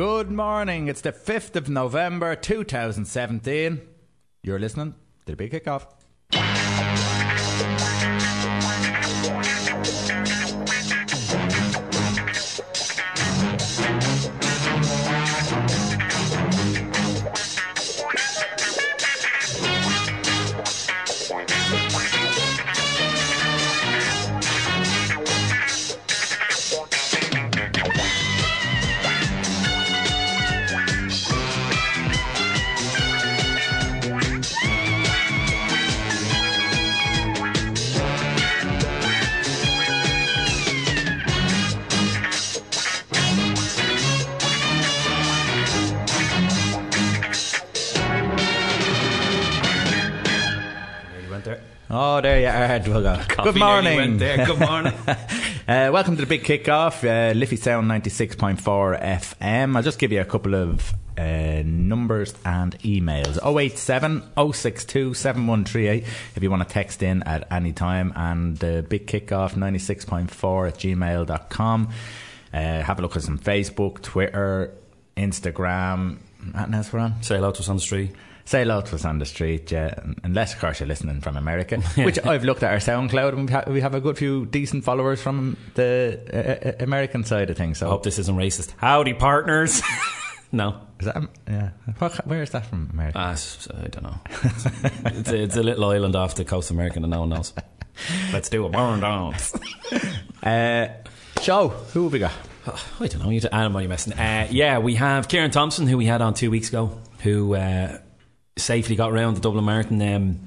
Good morning. It's the 5th of November 2017. You're listening to the Big Kickoff. There. Good morning. Good morning. uh, welcome to the big kickoff, uh, Liffey Sound 96.4 FM. I'll just give you a couple of uh, numbers and emails 087 062 7138 if you want to text in at any time, and the big kickoff 96.4 at gmail.com. Uh, have a look at some Facebook, Twitter, Instagram. We're on? Say hello to us on the street. Say hello to us on the street, yeah. Unless, of course, you're listening from America, which I've looked at our SoundCloud and we have, we have a good few decent followers from the uh, uh, American side of things. So I hope this isn't racist. Howdy, partners. no. Is that, yeah. Where is that from America? Uh, I don't know. it's, a, it's, a, little island off the coast of America that no one knows. Let's do a burn dance. uh, show, who have we got? Oh, I don't know. You are you messing? Uh, yeah, we have Ciaran Thompson, who we had on two weeks ago, who uh, safely got around the Dublin Marathon um,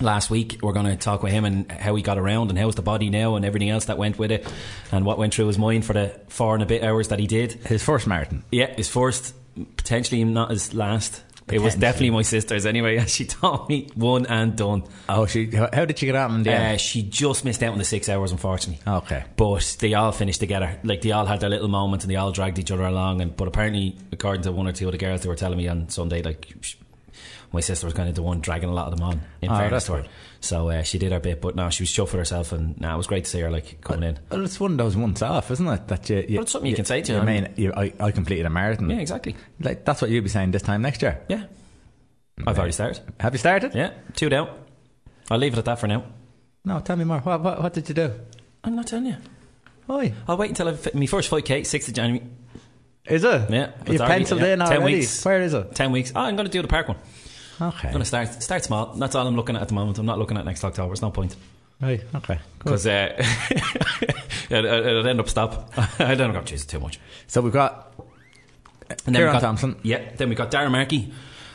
last week. We're going to talk with him and how he got around and how's the body now and everything else that went with it and what went through his mind for the four and a bit hours that he did. His first marathon. Yeah, his first, potentially not his last. It was definitely my sister's anyway. She told me one and done. Oh, she. How did she get out in the uh, She just missed out on the six hours, unfortunately. Okay, but they all finished together. Like they all had their little moments and they all dragged each other along. And but apparently, according to one or two of the girls, they were telling me on Sunday, like my sister was kind of the one dragging a lot of them on. In oh, fairness to her, so uh, she did her bit. But now she was chuffed with herself, and now nah, it was great to see her like coming in. Well, it's one of those once off, isn't it? That you, you well, it's something you, you can say to you. I mean, you, I, I completed a marathon. Yeah, exactly. Like that's what you'll be saying this time next year. Yeah, I've already started. Have you started? Yeah, two down. I'll leave it at that for now. No, tell me more. What, what, what did you do? I'm not telling you. Why? I'll wait until I fit my first 5k, 6th of January. Is it? Yeah. You penciled in already? 10 weeks. Where is it? 10 weeks. Oh, I'm going to do the park one. Okay. I'm going to start start small. That's all I'm looking at at the moment. I'm not looking at next October. It's no point. Right. Okay. Because uh, it, will end up stop. I don't know. Jesus, too much. So we've got and then Ciaran we got, Thompson. Yeah. Then we got Darragh Markey.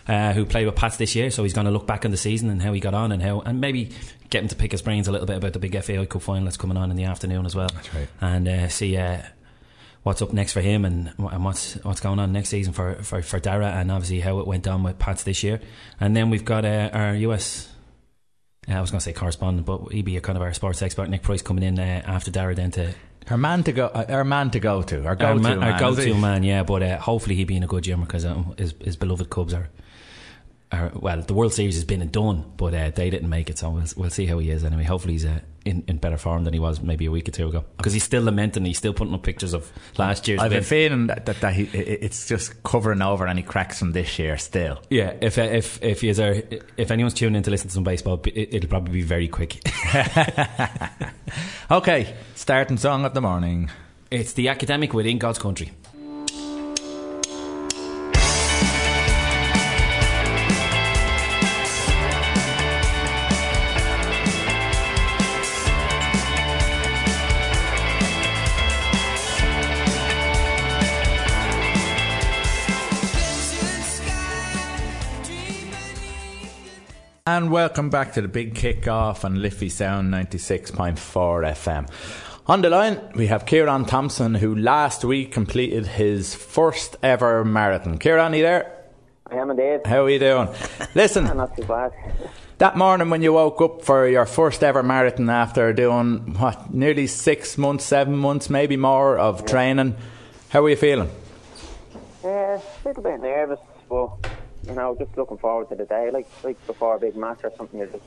Uh, who played with Pats this year, so he's going to look back on the season and how he got on, and how, and maybe get him to pick his brains a little bit about the big FAI Cup final that's coming on in the afternoon as well. That's right. And uh, see uh, what's up next for him and, and what's what's going on next season for, for, for Darragh and obviously how it went on with Pats this year. And then we've got uh, our US. Uh, I was going to say correspondent, but he'd be a kind of our sports expert, Nick Price, coming in uh, after Darragh then to our man to go, uh, our man to go to, our go our to man, man, our go to man, yeah. But uh, hopefully he'd be in a good gym because um, his, his beloved Cubs are or, well, the World Series has been and done, but uh, they didn't make it. So we'll, we'll see how he is anyway. Hopefully, he's uh, in, in better form than he was maybe a week or two ago because he's still lamenting. He's still putting up pictures of last year's. I've been feeling that, that, that he, it's just covering over any cracks from this year. Still, yeah. If uh, if if you are, if anyone's tuning in to listen to some baseball, it, it'll probably be very quick. okay, starting song of the morning. It's the academic within God's country. And welcome back to the big kick-off on Liffey Sound 96.4 FM. On the line, we have Ciaran Thompson, who last week completed his first ever marathon. Kieran, are you there? I am indeed. How are you doing? Listen, not too bad. that morning when you woke up for your first ever marathon after doing, what, nearly six months, seven months, maybe more of yeah. training, how were you feeling? Yeah, a little bit nervous, but you know, just looking forward to the day. Like like before a big match or something, you're just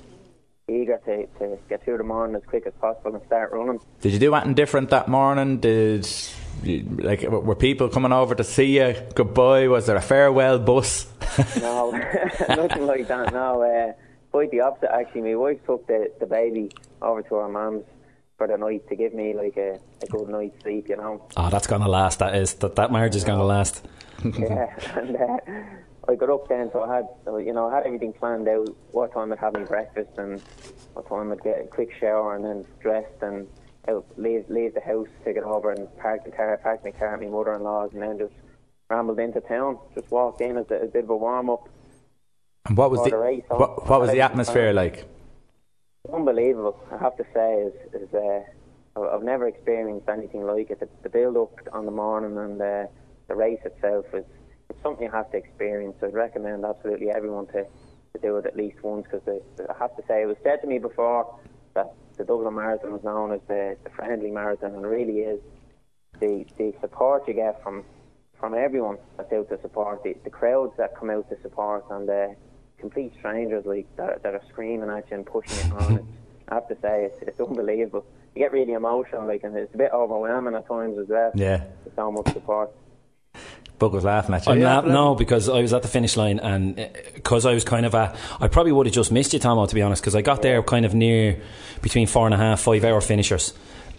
eager to, to get through the morning as quick as possible and start running. Did you do anything different that morning? Did like, were people coming over to see you? Goodbye. Was there a farewell bus? no, nothing like that. No, uh, quite the opposite. Actually, my wife took the the baby over to her mum's for the night to give me like a, a good night's sleep. You know. Oh, that's gonna last. That is that that marriage is gonna last. yeah, and uh, I got up then, so I had you know I had everything planned out. What time I'd have my breakfast and what time I'd get a quick shower and then dressed and out leave leave the house to get over and park the car, park my car at my mother-in-law's, and then just rambled into town. Just walked in as a, a bit of a warm up. And what was the, the race, what, what was the atmosphere like? Unbelievable, I have to say. Is is uh, I've never experienced anything like it. The, the build up on the morning and uh, the race itself it's something you have to experience. I'd recommend absolutely everyone to, to do it at least once because I have to say it was said to me before that the Dublin Marathon was known as the, the friendly marathon, and it really is. The the support you get from from everyone that's out to support, the, the crowds that come out to support, and the complete strangers like that, that are screaming at you and pushing you on. It's, I have to say, it's, it's unbelievable. You get really emotional, like, and it's a bit overwhelming at times as well. Yeah. so much support. Bug was laughing at you. I'm Yeah. not, no, because I was at the finish line and because I was kind of a, I probably would have just missed you, Tomo, to be honest, because I got there kind of near between four and a half, five hour finishers.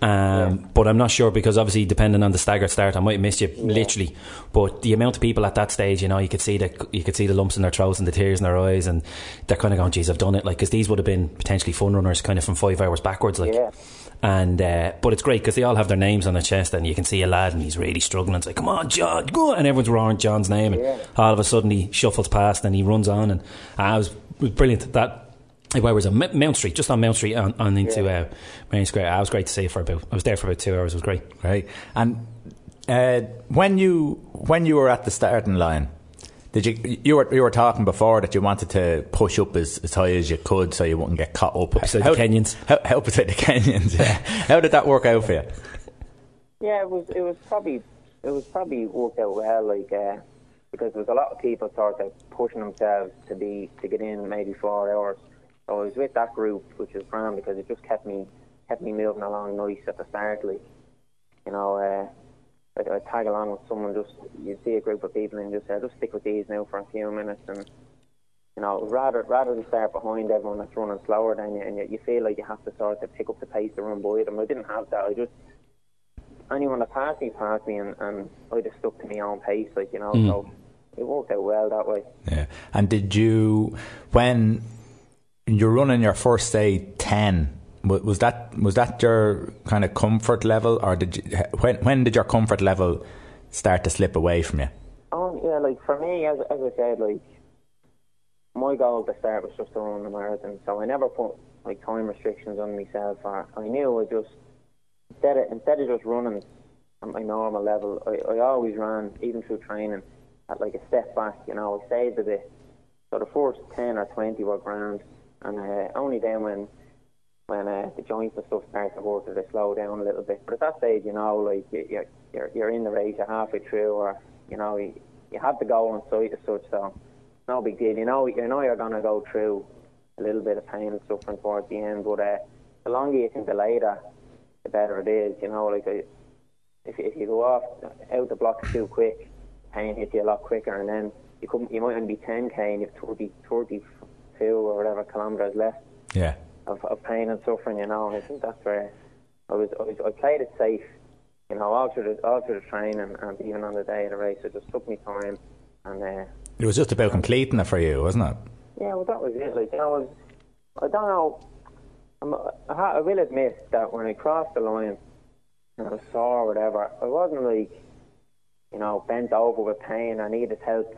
Um, But I'm not sure because obviously, depending on the staggered start, I might have missed you literally. But the amount of people at that stage, you know, you could see the you could see the lumps in their throats and the tears in their eyes, and they're kind of going, "Geez, I've done it!" Like, because these would have been potentially fun runners, kind of from five hours backwards, like. Yeah. And uh, but it's great because they all have their names on their chest, and you can see a lad and he's really struggling. It's like, come on, John, go! And everyone's roaring John's name, and Yeah. all of a sudden he shuffles past and he runs on, and uh, it, was, it was brilliant. That where was it? M- Mount Street, just on Mount Street, on, on into uh, Merrion Square. I was great to see for about. I was there for about two hours. It was great. Right. And uh, when you when you were at the starting line, did you you were you were talking before that you wanted to push up as, as high as you could so you wouldn't get caught up beside the Kenyans. How, how beside the Kenyans? Yeah. how did that work out for you? Yeah, it was. It was probably. It was probably worked out well, like uh, because there was a lot of people sort of pushing themselves to be to get in maybe four hours. So I was with that group, which is grand because it just kept me kept me moving along nice at the start. Like, you know, uh, I'd, I'd tag along with someone. Just you'd see a group of people and just say, just stick with these now for a few minutes, and you know, rather rather than start behind everyone that's running slower than you, and you, you feel like you have to sort of pick up the pace to run by them. I didn't have that. I just anyone that passed me passed me, and, and I just stuck to my own pace, like you know. Hmm. So it worked out well that way. Yeah. And did you when you're running your first say ten? Wa- Was that was that your kind of comfort level, or did you, when when did your comfort level start to slip away from you? Oh yeah, like for me, as as I said, like my goal the start was just to run the marathon, so I never put like time restrictions on myself. Or I knew I just instead of instead of just running at my normal level, I, I always ran even through training at like a step back. You know, I saved a bit. So the first ten or twenty were grand, and uh, only then when when uh, the joints and stuff start to work, did they slow down a little bit. But at that stage, you know, like you, you're you're you're in the race, you're halfway through, or you know, you, you have the goal in sight as such. So no big deal. You know, you know you're gonna go through a little bit of pain and suffering towards the end, but uh, the longer you can delay that, the better it is. You know, like I, if if you go off out the blocks too quick, pain hits you a lot quicker, and then you come you might only be 10k and you've 30, 32 or whatever kilometres left Yeah. Of, of pain and suffering, you know. And I think that's where I was. I, was, I played it safe, you know, all through the all through the training and even on the day of the race. It just took me time, and uh, It was just about completing it for you, wasn't it? yeah, well, that was it. Like, you know, I, was, I don't know. I'm, I, ha- I will admit that when I crossed the line and I was sore or whatever, I wasn't like, you know, bent over with pain. I needed help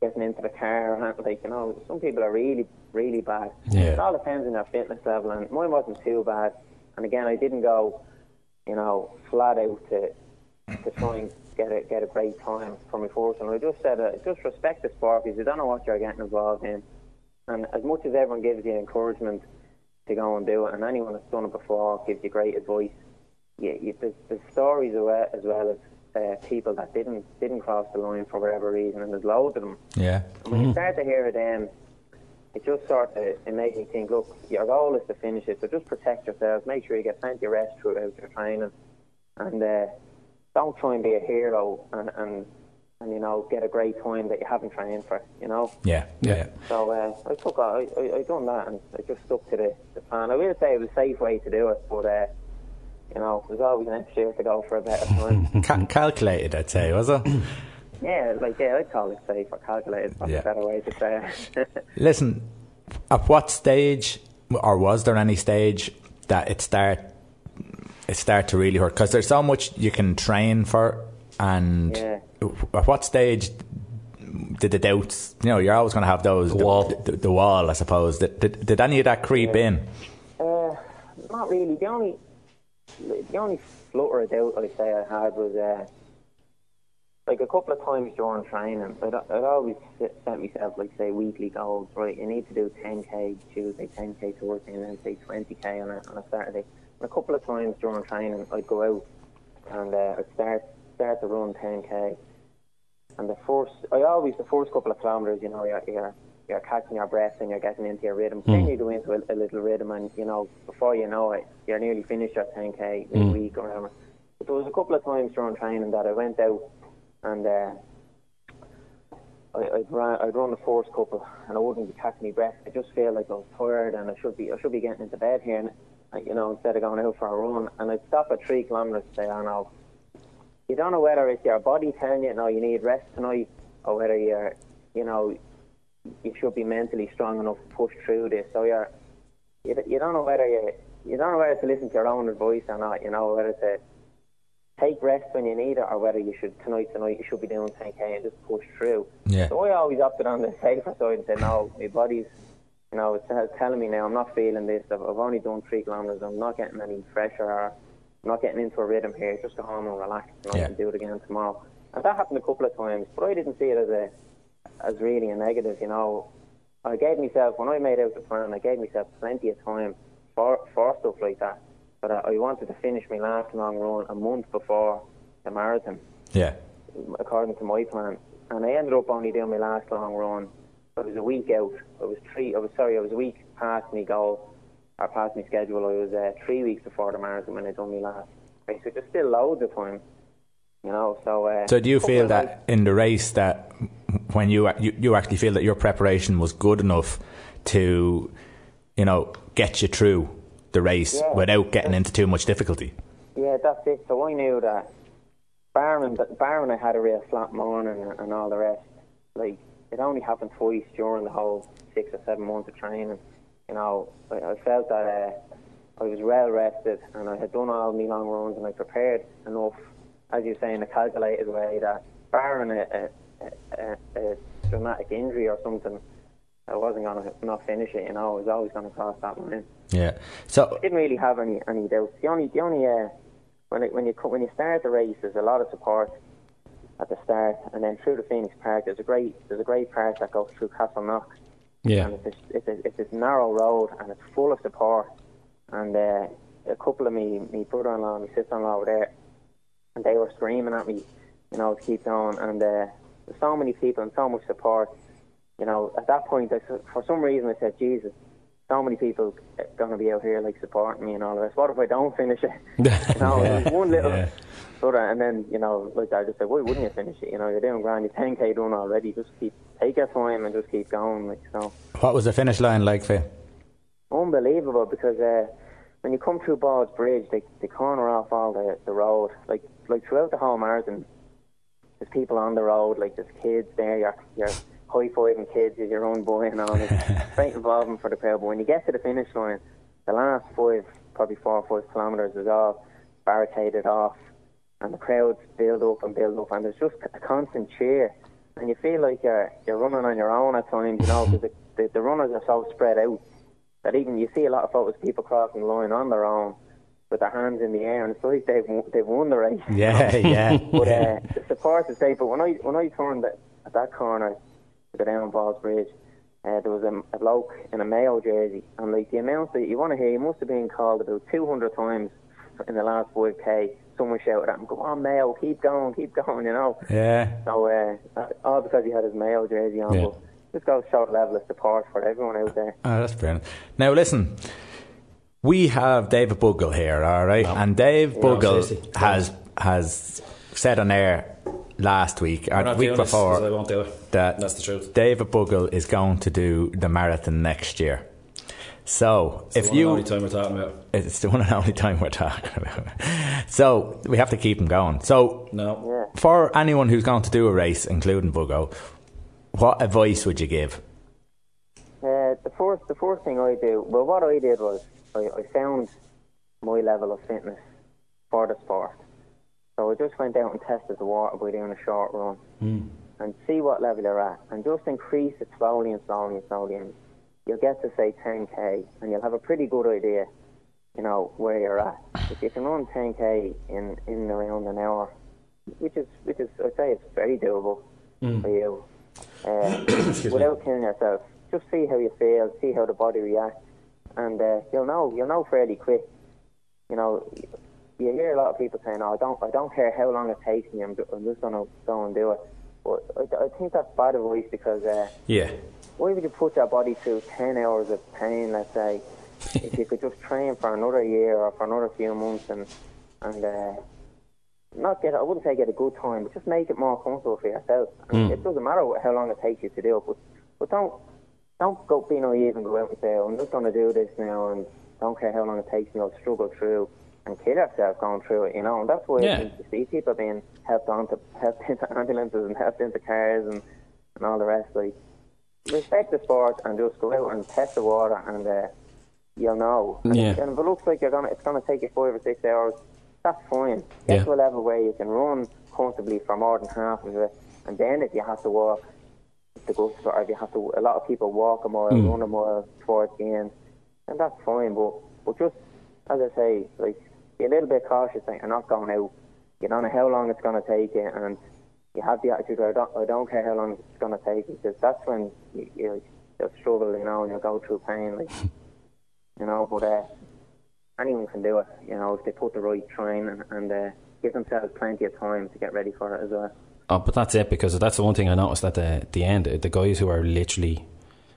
getting into the car. And, like, you know, some people are really, really bad. Yeah. It all depends on their fitness level, and mine wasn't too bad. And again, I didn't go, you know, flat out to to try and get a get a great time for my first one. I just said, uh, just respect the sport because you don't know what you're getting involved in. And as much as everyone gives you encouragement to go and do it, and anyone that's done it before gives you great advice, you, you, there's, there's stories as well as, well as uh, people that didn't didn't cross the line for whatever reason, and there's loads of them. Yeah. And when you start to hear of them, it just sort of it makes me think, look, your goal is to finish it, so just protect yourselves, make sure you get plenty of rest throughout your training, and uh, don't try and be a hero and and and you know get a great time that you haven't trained for. You know. Yeah, yeah. So uh, I took I, I I done that and I just stuck to the, the plan. I will say it was a safe way to do it, but uh, you know there's always next year to go for a better time. Ca- calculated, I'd say, was it? yeah, like yeah, I'd call it safe or calculated. That's Yeah. a better way to say it. Listen, at what stage, or was there any stage that it start it start to really hurt? Because there's so much you can train for, and Yeah. at what stage did the doubts? You know, you're always going to have those. The wall. the, the wall, I suppose. Did, did, did any of that creep in? Uh, not really. The only the only flutter of doubt I'd say I had was uh, like a couple of times during training. I'd, I'd always set myself like say weekly goals. Right, you need to do 10k Tuesday, 10k Thursday, and then say 20k on a, on a Saturday. And a couple of times during training, I'd go out and uh, I'd start start to run 10k. And the first, I always the first couple of kilometres, you know, you're, you're you're catching your breath and you're getting into your rhythm. Then you go into a, a little rhythm, and you know, before you know it, you're nearly finished your 10k in a week or whatever. But there was a couple of times during training that I went out and uh, I, I'd, run, I'd run the first couple, and I wouldn't be catching my breath. I just feel like I was tired, and I should be I should be getting into bed here, and you know, instead of going out for a run. And I'd stop at three kilometres say, "Oh no." You don't know whether it's your body telling you, no, you need rest tonight, or whether you're, you know, you should be mentally strong enough to push through this. So you're, you, you don't know whether you, you don't know whether to listen to your own advice or not. You know whether to take rest when you need it, or whether you should tonight tonight you should be doing 10k and just push through. Yeah. So I always opted on the safer side and said, no, my body's, you know, it's telling me now I'm not feeling this. I've, I've only done three kilometres. I'm not getting any pressure. Or I'm not getting into a rhythm here. Just go home and relax, and I Yeah. can do it again tomorrow. And that happened a couple of times, but I didn't see it as a as really a negative. You know, I gave myself when I made out the plan. I gave myself plenty of time for for stuff like that. But I, I wanted to finish my last long run a month before the marathon Yeah. according to my plan. And I ended up only doing my last long run. I was a week out. I was three. I was sorry. I was a week past my goal or past my schedule. I was uh, three weeks before the marathon when I done my last race. So there's still loads of time, you know. So. Uh, So do you feel that in the race that when you, you you actually feel that your preparation was good enough to, you know, get you through the race Yeah. without getting into too much difficulty? Yeah, that's it. So I knew that, barring barring I had a real flat morning and, and all the rest, like it only happened twice during the whole six or seven months of training. You know, I, I felt that uh, I was well rested and I had done all my long runs and I prepared enough, as you say, in a calculated way that barring a, a, a, a dramatic injury or something, I wasn't going to not finish it. You know, I was always going to cross that line Yeah. So I didn't really have any any doubts. The only the only uh, when it, when you when you start the race, there's a lot of support at the start, and then through the Phoenix Park, there's a great there's a great part that goes through Castleknock, Yeah. and it's this, it's, a, it's this narrow road, and it's full of support. And uh, a couple of me me brother-in-law, and my sister-in-law were there, and they were screaming at me, you know, to keep going. And uh, there's so many people and so much support. You know, at that point, I, for some reason, I said, Jesus, so many people are going to be out here like supporting me and all the rest. What if I don't finish it? you know, was one little Yeah. sort of, and then you know, like I just said, why wouldn't you finish it? You know, you're doing grand, you're 10k done already. Just keep take your time and just keep going. Like so, what was the finish line like for you? unbelievable because uh, when you come through Ballsbridge, they they corner off all the the road. Like like throughout the whole marathon, there's people on the road. Like there's kids there. You're you're high fiving kids. You're your own boy and all. It's great involvement for the crowd. But when you get to the finish line, the last five, probably four or five kilometres is all barricaded off, and the crowds build up and build up, and there's just a constant cheer. And you feel like you're you're running on your own at times, you know, because the, the the runners are so spread out that even you see a lot of photos of people crossing the line on their own with their hands in the air, and it's like they've won- they've won the race. Yeah, yeah. But uh, the support is great. But when I when I turned at, at that corner to go down Ballsbridge, uh, there was a, a bloke in a Mayo jersey, and like the amount that you want to hear, he must have been called about 200 times in the last 5k. Someone shouted at him, "Go on, Mayo, keep going, keep going," you know. yeah. So uh, all because he had his Mayo jersey on. Yeah. But just goes to show the level of support for everyone out there. Oh, that's brilliant. Now, listen, we have David Bugle here, all right? And Dave Bugle seriously. has has said on air last week or We're week doing this 'cause I before won't do it. that That's the truth. David Bugle is going to do the marathon next year. So It's if the one and you only time we're talking about. it's the one and only time we're talking about. So we have to keep him going. So No. For anyone who's going to do a race, including Bugo, what advice would you give? Uh, the first, the first thing I do, well, what I did was I, I found my level of fitness for the sport. So I just went out and tested the water by doing a short run and see what level you're at, and just increase it slowly and slowly and slowly, and you'll get to say 10k, and you'll have a pretty good idea, you know, where you're at. If you can run 10k in in around an hour, which is which is I'd say it's very doable for you, uh, without killing yourself. Just see how you feel, see how the body reacts, and uh, you'll know you'll know fairly quick. You know, you hear a lot of people saying, "Oh, I don't, I don't care how long it takes me. I'm, I'm just gonna go and do it." But I, I think that's bad advice because uh, Yeah. why would you put your body through ten hours of pain? Let's say, if you could just train for another year or for another few months and and uh, not get, I wouldn't say get a good time, but just make it more comfortable for yourself. And It doesn't matter how long it takes you to do it, but but don't don't go be naive and go out and say, oh, I'm just going to do this now and don't care how long it takes me. I'll struggle through and kill ourselves going through it, you know. And that's why Yeah. I think you see people being helped onto helped into ambulances and helped into cars and and all the rest. Like respect the sport and just go out and test the water and uh, you'll know. And, Yeah. if, and if it looks like you're gonna, it's gonna take you five or six hours. That's fine. Get Yeah. to a level where you can run comfortably for more than half of it, and then if you have to walk the guts, or if you have to, a lot of people walk a mile, Hmm. run a mile towards the end, and that's fine. But but just as I say, like be a little bit cautious that you're not going out. You don't know how long it's going to take you, and you have the attitude. I don't, I don't care how long it's going to take you, because that's when you, you you'll struggle, you know, and you'll go through pain, like you know. But uh, anyone can do it, you know, if they put the right train and, and uh, give themselves plenty of time to get ready for it as well. Oh, but that's it because that's the one thing I noticed at the the end. The guys who are literally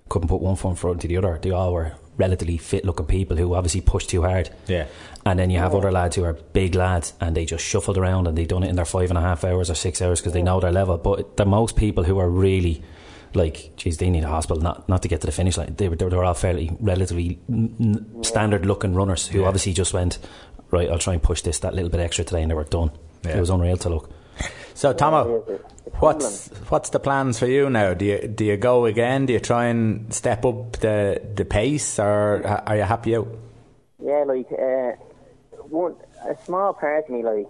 couldn't put one foot in front of the other, they all were relatively fit looking people who obviously pushed too hard. Yeah. And then you have other lads who are big lads and they just shuffled around and they done it in their five and a half hours or six hours because they know their level. But the most people who are really like, geez, they need a hospital not not to get to the finish line. They were they were all fairly relatively n- n- standard looking runners who obviously just went right. I'll try and push this that little bit extra today, and they were done. Yeah. It was unreal to look. So Tomo, it is. It's what's what's the plans for you now? Do you do you go again? Do you try and step up the the pace, or are you happy out? Yeah, like uh, one a small part of me, like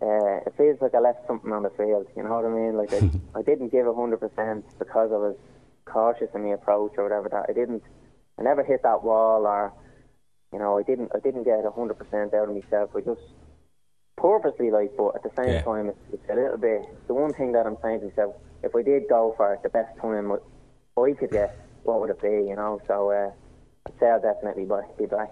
uh, it feels like I left something on the field. You know what I mean? Like I, I didn't give a hundred percent because I was cautious in my approach or whatever. That I didn't, I never hit that wall, or you know, I didn't, I didn't get a hundred percent out of myself. I just purposely, like, but at the same Yeah. time, it's, it's a little bit. The one thing that I'm saying to myself, if I did go for it, the best time I could get, what would it be? You know, so uh, I'd say I'll definitely be back.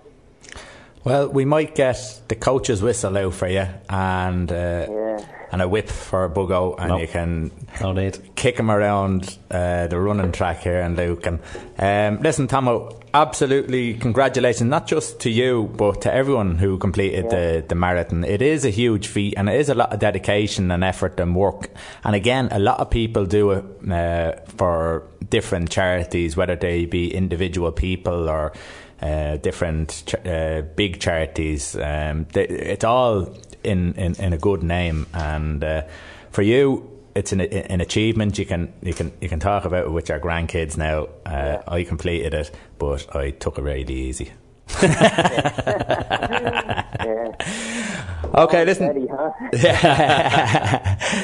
Well, we might get the coach's whistle out for you and uh, Yeah. and a whip for Buggo, and No. you can No need. kick him around uh, the running track here in Lucan. Um, listen, Tomo, absolutely congratulations, not just to you, but to everyone who completed the, the marathon. It is a huge feat and it is a lot of dedication and effort and work. And again, a lot of people do it uh, for different charities, whether they be individual people or uh, different ch- uh, big charities. Um, they, it's all in, in, in a good name. And uh, for you, it's an, an achievement. You can you can you can talk about it with your grandkids now. Uh, I completed it, but I took it really easy. Yeah. Okay, listen, Steady, huh?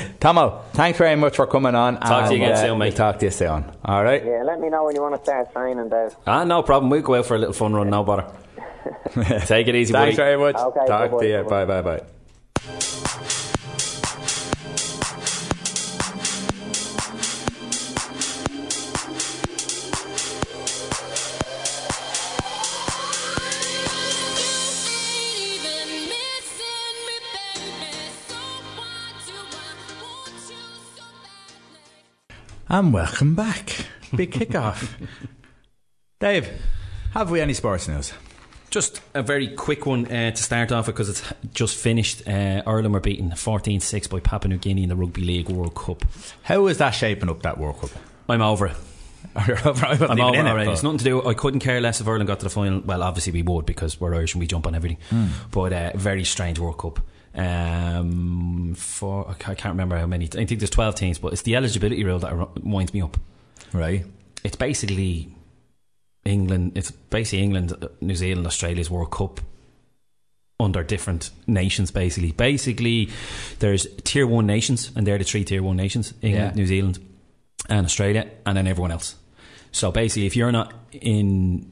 Tomo. Thanks very much for coming on. Talk to you again uh, soon, mate. we'll Talk to you soon. All right. Yeah, let me know when you want to start training, Dave. Ah, no problem. We'll go out for a little fun run. No bother. Take it easy, Thanks buddy. very much. Okay, Talk bye-bye, to you. Bye bye-bye. bye bye. And welcome back. Big kickoff. Dave, have we any sports news? Just a very quick one uh, to start off with because it's just finished. Uh, Ireland were beaten 14 6 by Papua New Guinea in the Rugby League World Cup. How is that shaping up that World Cup? I'm over it. over, I'm over it it, It's nothing to do. I couldn't care less if Ireland got to the final. Well, obviously we would because we're Irish and we jump on everything. Hmm. But uh, very strange World Cup. Um, for I can't remember how many. I think there's 12 teams, but it's the eligibility rule that winds me up. right. It's basically England. It's basically England, uh, New Zealand, Australia's World Cup under different nations. Basically, basically, there's tier one nations, and they're the three tier one nations: England, Yeah. New Zealand, and Australia, and then everyone else. So basically, if you're not in,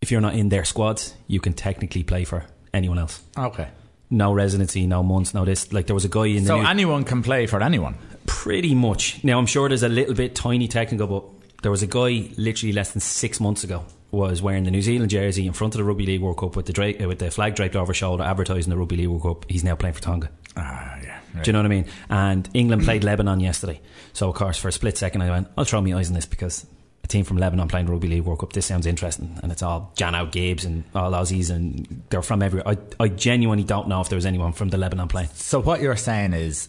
if you're not in their squads, you can technically play for anyone else. Okay. No residency, no months, no this. Like there was a guy in the So new- anyone can play for anyone. Pretty much. Now I'm sure there's a little bit tiny technical, but there was a guy literally less than six months ago was wearing the New Zealand jersey in front of the Rugby League World Cup with the dra- uh, with the flag draped over his shoulder, advertising the Rugby League World Cup. He's now playing for Tonga. Ah, yeah. Right. Do you know what I mean? And England played Lebanon yesterday, so of course for a split second I went, I'll throw my eyes on this because team from Lebanon playing Rugby League World Cup. This sounds interesting, and it's all Jan Out Gibbs and all Aussies, and they're from everywhere. I I genuinely don't know if there was anyone from the Lebanon playing. So what you're saying is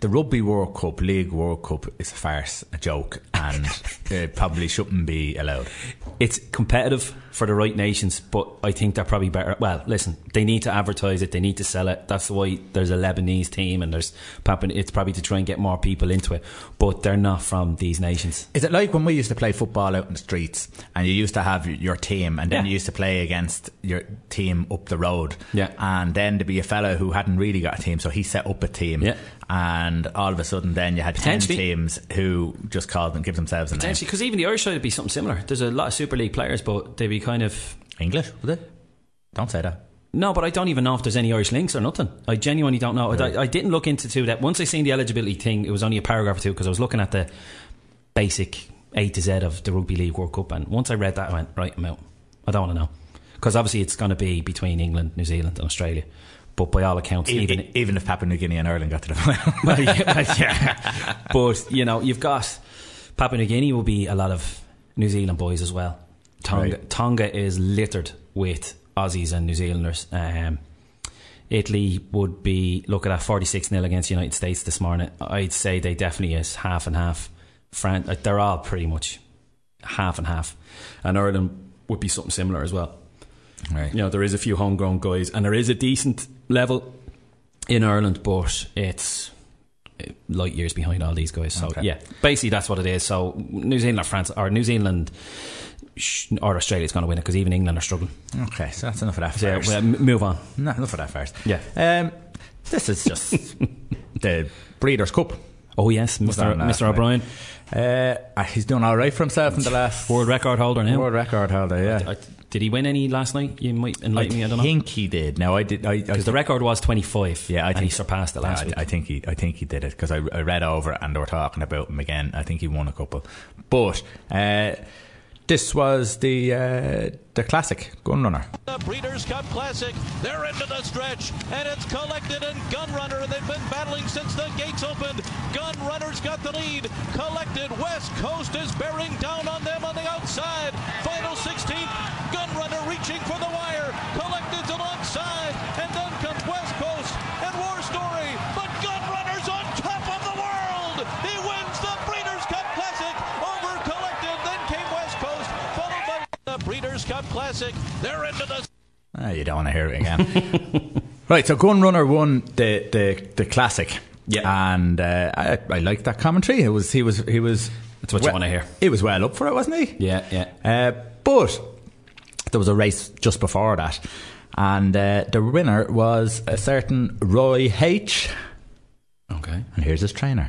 the Rugby World Cup, League World Cup is a farce, a joke, and it probably shouldn't be allowed. it's competitive for the right nations, but I think they're probably better. Well, listen, they need to advertise it, they need to sell it. That's why there's a Lebanese team, and there's Papua- it's probably to try and get more people into it. But they're not from these nations. Is it like when we used to play football out in the streets and you used to have your team and then Yeah. you used to play against your team up the road? Yeah. And then there'd be a fellow who hadn't really got a team, so he set up a team. Yeah. And all of a sudden, then you had 10 teams who just called and give themselves a. Potentially, because even the Irish side would be something similar. There's a lot of Super League players, but they'd be kind of. English, would it? Don't say that. No, but I don't even know if there's any Irish links or nothing. I genuinely don't know. I, I didn't look into two that. Once I seen the eligibility thing, it was only a paragraph or two because I was looking at the basic A to Z of the Rugby League World Cup, and once I read that, I went right. I'm out. I don't want to know because obviously it's going to be between England, New Zealand, and Australia. But by all accounts, Even, even even if Papua New Guinea and Ireland got to the final. well, yeah, yeah. But you know, you've got Papua New Guinea will be a lot of New Zealand boys as well. Tonga, Right. Tonga is littered with Aussies and New Zealanders. Um, Italy would be look at that forty six 0 against the United States this morning. I'd say they definitely is half and half. France, like, they're all pretty much half and half, and Ireland would be something similar as well right. you know there is a few homegrown guys and there is a decent level in Ireland but it's uh, light years behind all these guys so Okay. yeah basically that's what it is so New Zealand or France or New Zealand or Australia's going to win it because even England are struggling Okay, so that's enough of that so yeah, first. well, move on no, enough of that first. Yeah. Um, this is just the Breeders' Cup. oh yes Mr. Mr. O'Brien Uh, he's doing all right for himself in the last world record holder now world record holder. Yeah, I, did he win any last night you might enlighten me I don't know I think he did. No, I did. I, I because the record was 25 yeah, I and think he surpassed it yeah, last I, week I think he. I think he did it because I, I read over it and they were talking about him again. I think he won a couple, but uh, this was the uh, the classic gun runner. The Breeders' Cup Classic. They're into the stretch, and it's collected and Gun Runner. They've been battling since the gates opened. Gun Runner's got the lead. Collected. West Coast is bearing down on them on the outside. Final 16th. Gun Runner reaching for the wire. Collected's alongside, and then comes West Coast and War Story. But Gun Runner's on top of the world. He wins the Breeders' Cup Classic over Collected. Then came West Coast, followed by the Breeders' Cup Classic. They're into the Ah, you don't want to hear it again. right, so Gun Runner won the the, the classic. Yeah. and uh, I, I liked that commentary. It was he was he was. That's what you wanna hear. He was well up for it, wasn't he? yeah yeah Uh, but there was a race just before that, and uh, the winner was a certain Roy H. okay And here's his trainer.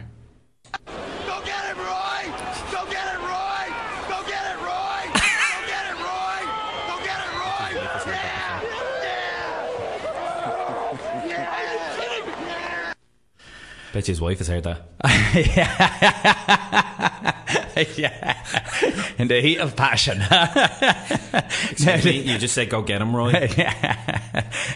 Go get it, Roy! Go get it, Roy! Go get it, Roy! Go get it, Roy! Go get it, Roy! Yeah! Yeah! Yeah! Bet his wife has heard that yeah, in the heat of passion. you just said go get him Roy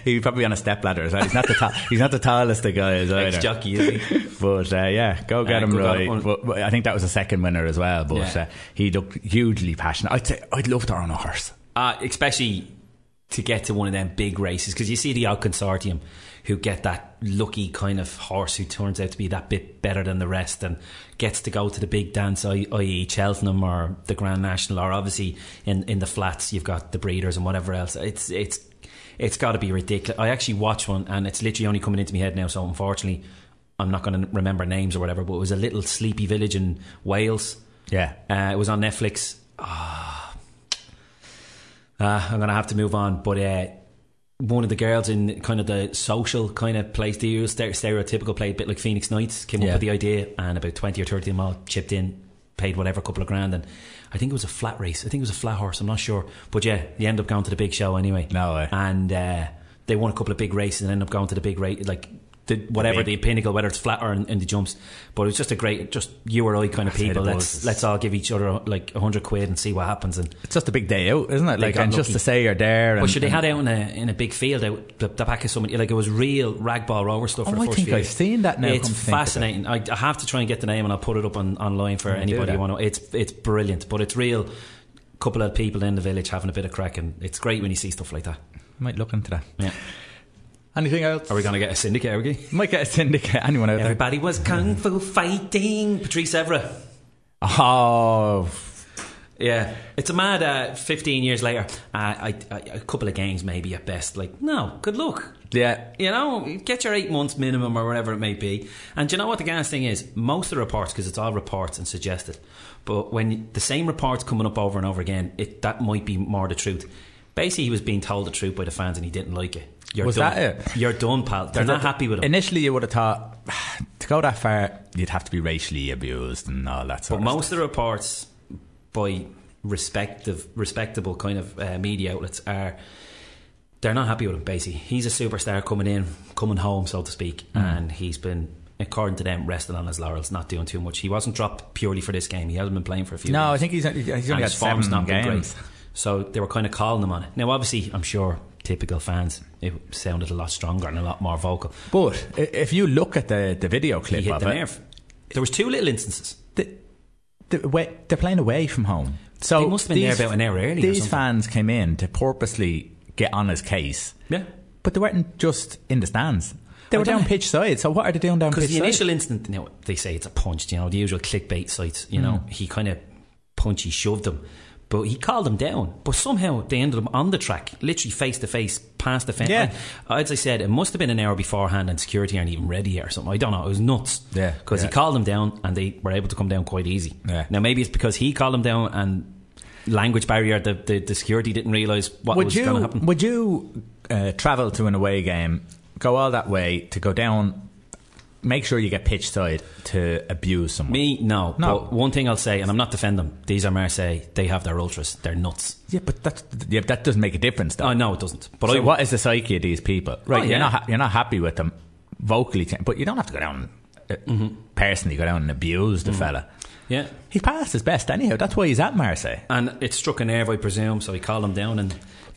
He'd probably be on a step ladder as well. He's not the ta- he's not the tallest of guys either. Ex-jockey, is he? But uh, yeah, go get Uh, him on him. But, but I think that was a second winner as well. But Yeah. uh, he looked hugely passionate. I'd say I'd love to own a horse. uh, especially to get to one of them big races because you see the odd consortium who get that lucky kind of horse who turns out to be that bit better than the rest and gets to go to the big dance, i- i.e. Cheltenham or the Grand National, or obviously in, in the flats you've got the breeders and whatever else. It's it's it's got to be ridiculous. I actually watched one and it's literally only coming into my head now, so unfortunately I'm not going to remember names or whatever. But it was a little sleepy village in Wales. Yeah. Uh, it was on Netflix. Ah, I'm going to have to move on. But uh, one of the girls in kind of the social kind of place, the usual stereotypical play, a bit like Phoenix Nights, came Yeah. up with the idea, and about 20 or 30 of them all chipped in, paid whatever, couple of grand. And I think it was a flat race. I think it was a flat horse. I'm not sure. But yeah, you end up going to the big show anyway. No way. And uh, they won a couple of big races and end up going to the big race, like the, whatever the pinnacle, whether it's flat or in, in the jumps. But it was just a great, just you or I kind of people. Let's let's all give each other like a hundred quid and see what happens. And It's just a big day out, isn't it? Like, and just to say you're there. but and, should they had out in a in a big field out the, the back of somebody like it was real ragball rower stuff. Oh, for the I first think I've seen that now, It's come to think of it. fascinating. I, I have to try and get the name and I'll put it up on online for anybody who want to. It's it's brilliant, but it's real. Couple of people in the village having a bit of crack, and it's great when you see stuff like that. Might look into that. Yeah. Anything else? Are we going to get a syndicate? Are we? Might get a syndicate. Anyone out there? Everybody was kung fu fighting. Patrice Evra. Oh, Yeah, it's a mad. Uh, Fifteen years later, uh, I, I, a couple of games maybe at best. Like, no, good luck. yeah. You know, get your eight months minimum or whatever it may be. And do you know what the gas thing is? Most of the reports, because it's all reports and suggested, but when the same reports coming up over and over again, it that might be more the truth. Basically, he was being told the truth by the fans, and he didn't like it. You're Was done. that it? You're done, pal. They're not happy with him. Initially, you would have thought to go that far, you'd have to be racially abused and all that sort But of most stuff. of the reports by respective, respectable kind of uh, media outlets are they're not happy with him. Basically, he's a superstar coming in, coming home, so to speak, Hmm. and he's been, according to them, resting on his laurels, not doing too much. He wasn't dropped purely for this game. He hasn't been playing for a few. No, I think he's, he's only and got seven not games. great. So they were kind of calling him on it. Now, obviously, I'm sure typical fans, it sounded a lot stronger and a lot more vocal. But if you look at the, the video clip He hit of the it, nerve. There was two little instances. the, the, way, they're playing away from home. So They must have been there these- about an hour early These fans came in to purposely get on his case, Yeah. but they weren't just in the stands. They were down know. pitch side. So what are they doing down Because pitch the side? initial instant, you know, they say it's a punch, you know, the usual clickbait sites, you know, mm. he kind of punchy shoved him. But he called him down. But somehow they ended up on the track, literally face to face, past the fence. Yeah. I- As I said, it must have been an hour beforehand and security aren't even ready or something. I don't know. It was nuts. Yeah, Because yeah. he called him down and they were able to come down quite easy. Yeah. Now, maybe it's because he called him down and language barrier, the, the, the security didn't realise what would was going to happen. would you uh, travel to an away game, go all that way to go down, make sure you get pitch side to abuse someone? Me, no. No. But one thing I'll say, and I'm not defending them, these are Marseille. They have their ultras. They're nuts. Yeah, but that yeah, that doesn't make a difference. Though. Oh, no, it doesn't. But so I, what is the psyche of these people? Right, Oh, you're not ha- you're not happy with them vocally, but you don't have to go down uh, Mm-hmm. personally go down and abuse the fella. Yeah. He passed his best anyhow. That's why he's at Marseille. And it struck a nerve, I presume, so he called him down and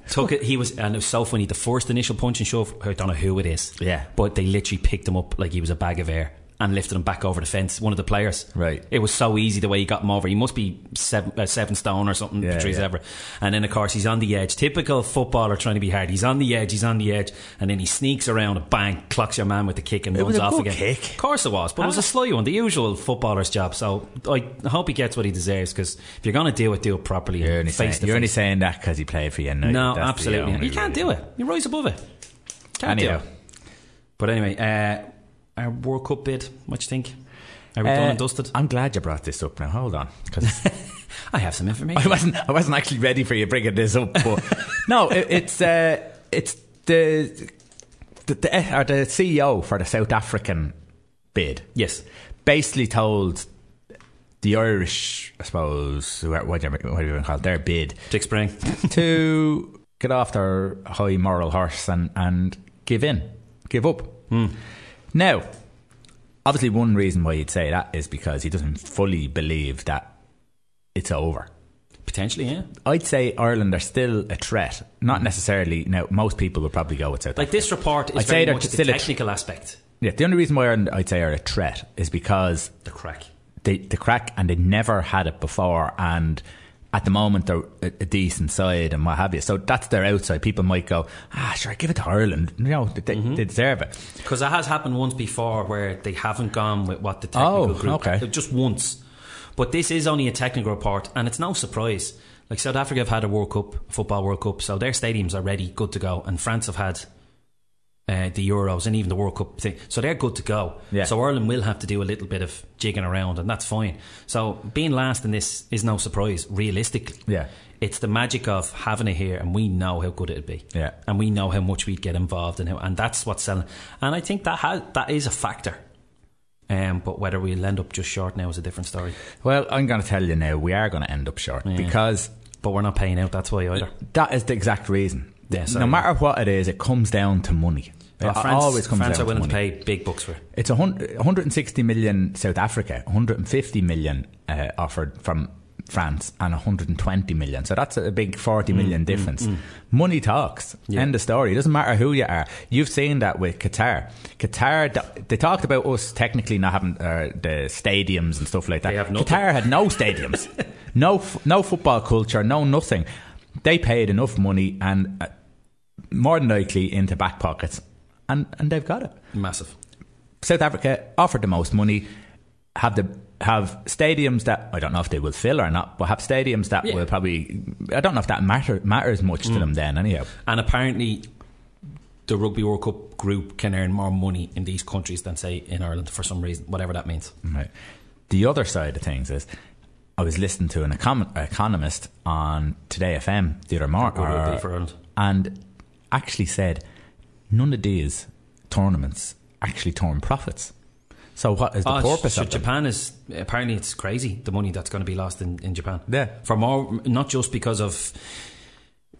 took it. He was, and it was so funny. The first initial punch and shove, I don't know who it is. Yeah. But they literally picked him up like he was a bag of air and lifted him back over the fence. One of the players. Right. It was so easy the way he got him over. He must be seven, uh, seven stone or something, Yeah, Patrice yeah. Evra. And then, of course, he's on the edge. Typical footballer trying to be hard. He's on the edge, he's on the edge, and then he sneaks around and bang, clocks your man with the kick and It runs was a off good again. kick. Of course it was, but it was a sly one, the usual footballer's job. So I hope he gets what he deserves because if you're going to do it, do it properly. You're only, saying, you're only saying that because he played for United. No, That's absolutely. You can't do it. You rise above it. Can't Anyhow. do it. But anyway, uh, our World Cup bid, what do you think? Are we Uh, done and dusted? I'm glad you brought this up now. Hold on, because I have some information. I wasn't I wasn't actually ready for you bringing this up. But no, it, it's uh, it's the the, the or the CEO for the South African bid yes. basically told the Irish, I suppose, who are- whatever what do you even call it, their bid Dick Spring. to get off their high moral horse and, and give in, give up. Now, obviously, one reason why you'd say that is because he doesn't fully believe that it's over. Potentially, yeah. I'd say Ireland are still a threat. Not necessarily. Now, most people would probably go with South Like Africa. this report is I'd say very they're much the still a tr- technical aspect. Yeah, the only reason why Ireland, I'd say, are a threat is because The crack. they, the crack and they never had it before and at the moment they're a, a decent side and what have you. So that's their outside. People might go, ah, sure, give it to Ireland. You know, they, Mm-hmm. they deserve it. Because it has happened once before where they haven't gone with what the technical Oh, group okay. just once. But this is only a technical report, and it's no surprise. Like South Africa have had a World Cup, football World Cup, so their stadiums are ready, good to go. And France have had uh, the Euros and even the World Cup thing, so they're good to go. Yeah. So Ireland will have to do a little bit of jigging around, and that's fine. So being last in this is no surprise, realistically. Yeah. It's the magic of having it here, and we know how good it'd be. Yeah. And we know how much we'd get involved in it, and that's what's selling. And I think that has, that is a factor. Um, but whether we'll end up just short now is a different story. Well, I'm going to tell you now, we are going to end up short because But we're not paying out. That's why either. that is the exact reason. Yeah, no matter what it is, it comes down to money. It France, always comes France are willing to pay big bucks for it. It's a hun- 160 million South Africa, 150 million uh, offered from France, and 120 million. So that's a big 40 million difference. Money talks. Mm, Yeah. End of story. It doesn't matter who you are. You've seen that with Qatar. Qatar, they talked about us technically not having uh, the stadiums and stuff like that. Qatar had no stadiums, no f- no football culture, no nothing. They paid enough money and uh, more than likely into back pockets, and and they've got it. Massive. South Africa offered the most money, have the have stadiums that I don't know if they will fill or not, but have stadiums that Yeah. will probably I don't know if that matter matters much to mm. them then anyhow. And apparently, the Rugby World Cup group can earn more money in these countries than, say, in Ireland for some reason, whatever that means. Right. The other side of things is I was listening to an econ- economist on Today FM the other morning good it would be for Ireland. and actually said none of these tournaments actually turn profits. So what is the Oh, purpose so of them? Japan is apparently it's crazy the money that's going to be lost in, in Japan. Yeah. for more not just because of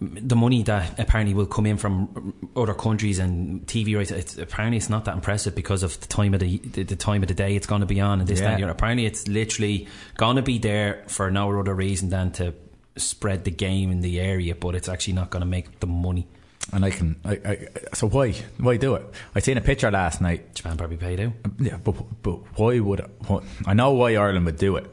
the money that apparently will come in from other countries and TV rights. It's, apparently, it's not that impressive because of the time of the the, the time of the day it's going to be on and this Yeah. other. Apparently, it's literally going to be there for no other reason than to spread the game in the area, but it's actually not going to make the money. And I can, I, I, so why, why do it? I seen a picture last night. Japan probably paid out. Yeah, but but why would what, I know why Ireland would do it?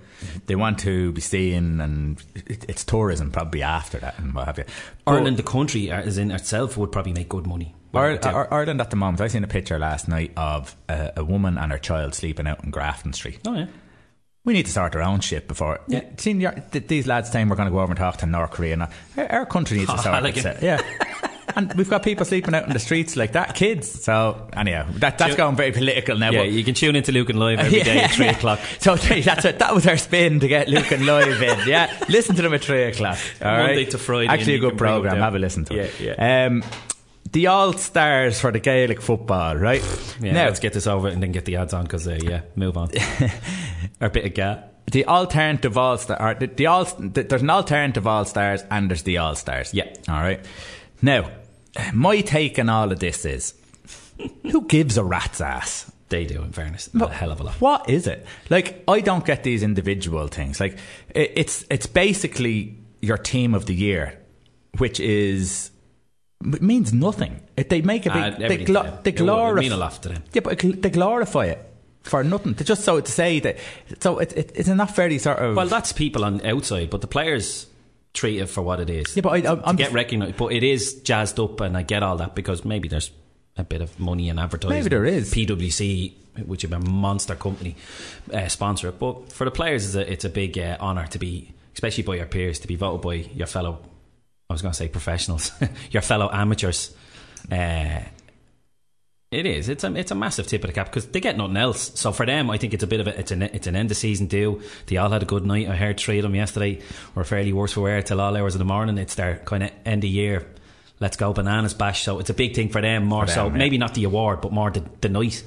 They want to be seen, and it, it's tourism probably after that and what have you. But Ireland, the country, uh, as in itself, would probably make good money. Ar- Well, Ar- Ireland at the moment. I seen a picture last night of a, a woman and her child sleeping out in Grafton Street. oh yeah. We need to start our own shit before. Yeah. Th- these lads saying we're going to go over and talk to North Korea. And, uh, our, our country needs to Oh, start. I like. Yeah. and we've got people sleeping out in the streets like that, kids. So anyhow, that, that's going very political now. Yeah, but- you can tune into Luke and Live every day at three o'clock. So that's it. That was our spin to get Luke and live in. Yeah, listen to them at three o'clock. All right? Monday to Friday, Actually, a good can bring them program. Have a listen to it. Yeah, Um, the All Stars for the Gaelic football, right? Yeah, now, let's get this over and then get the ads on because uh, yeah, move on. a bit of gat. the alternative All Star. The, the all. The, there's an alternative All Stars and there's the All Stars. Yeah. All right. Now, my take on all of this is, who gives a rat's ass? They do, in fairness, But a hell of a lot. What is it? Like, I don't get these individual things. Like, it's it's basically your team of the year, which is it means nothing. It, they make a big Uh, they, everything glo- to they It glorify mean a lot to them. Yeah, but it- they glorify it for nothing. To just so to say that. So it, it, it's not very sort of. Well, that's people on outside, but the players treat it for what it is. yeah, but I, I'm get recognised, but it is jazzed up, and I get all that because maybe there's a bit of money in advertising. Maybe there is. PwC, which is a monster company, uh, sponsor it. But for the players, it's a, it's a big uh, honour to be, especially by your peers, to be voted by your fellow. I was going to say professionals, your fellow amateurs. Uh, it is. It's a it's a massive tip of the cap because they get nothing else. So for them, I think it's a bit of a it's an it's an end of season deal. They all had a good night. I heard three of them yesterday were fairly worse for wear till all hours of the morning. It's their kind of end of year. Let's go bananas bash. So it's a big thing for them. More For so, yeah. maybe not the award, but more the, the night.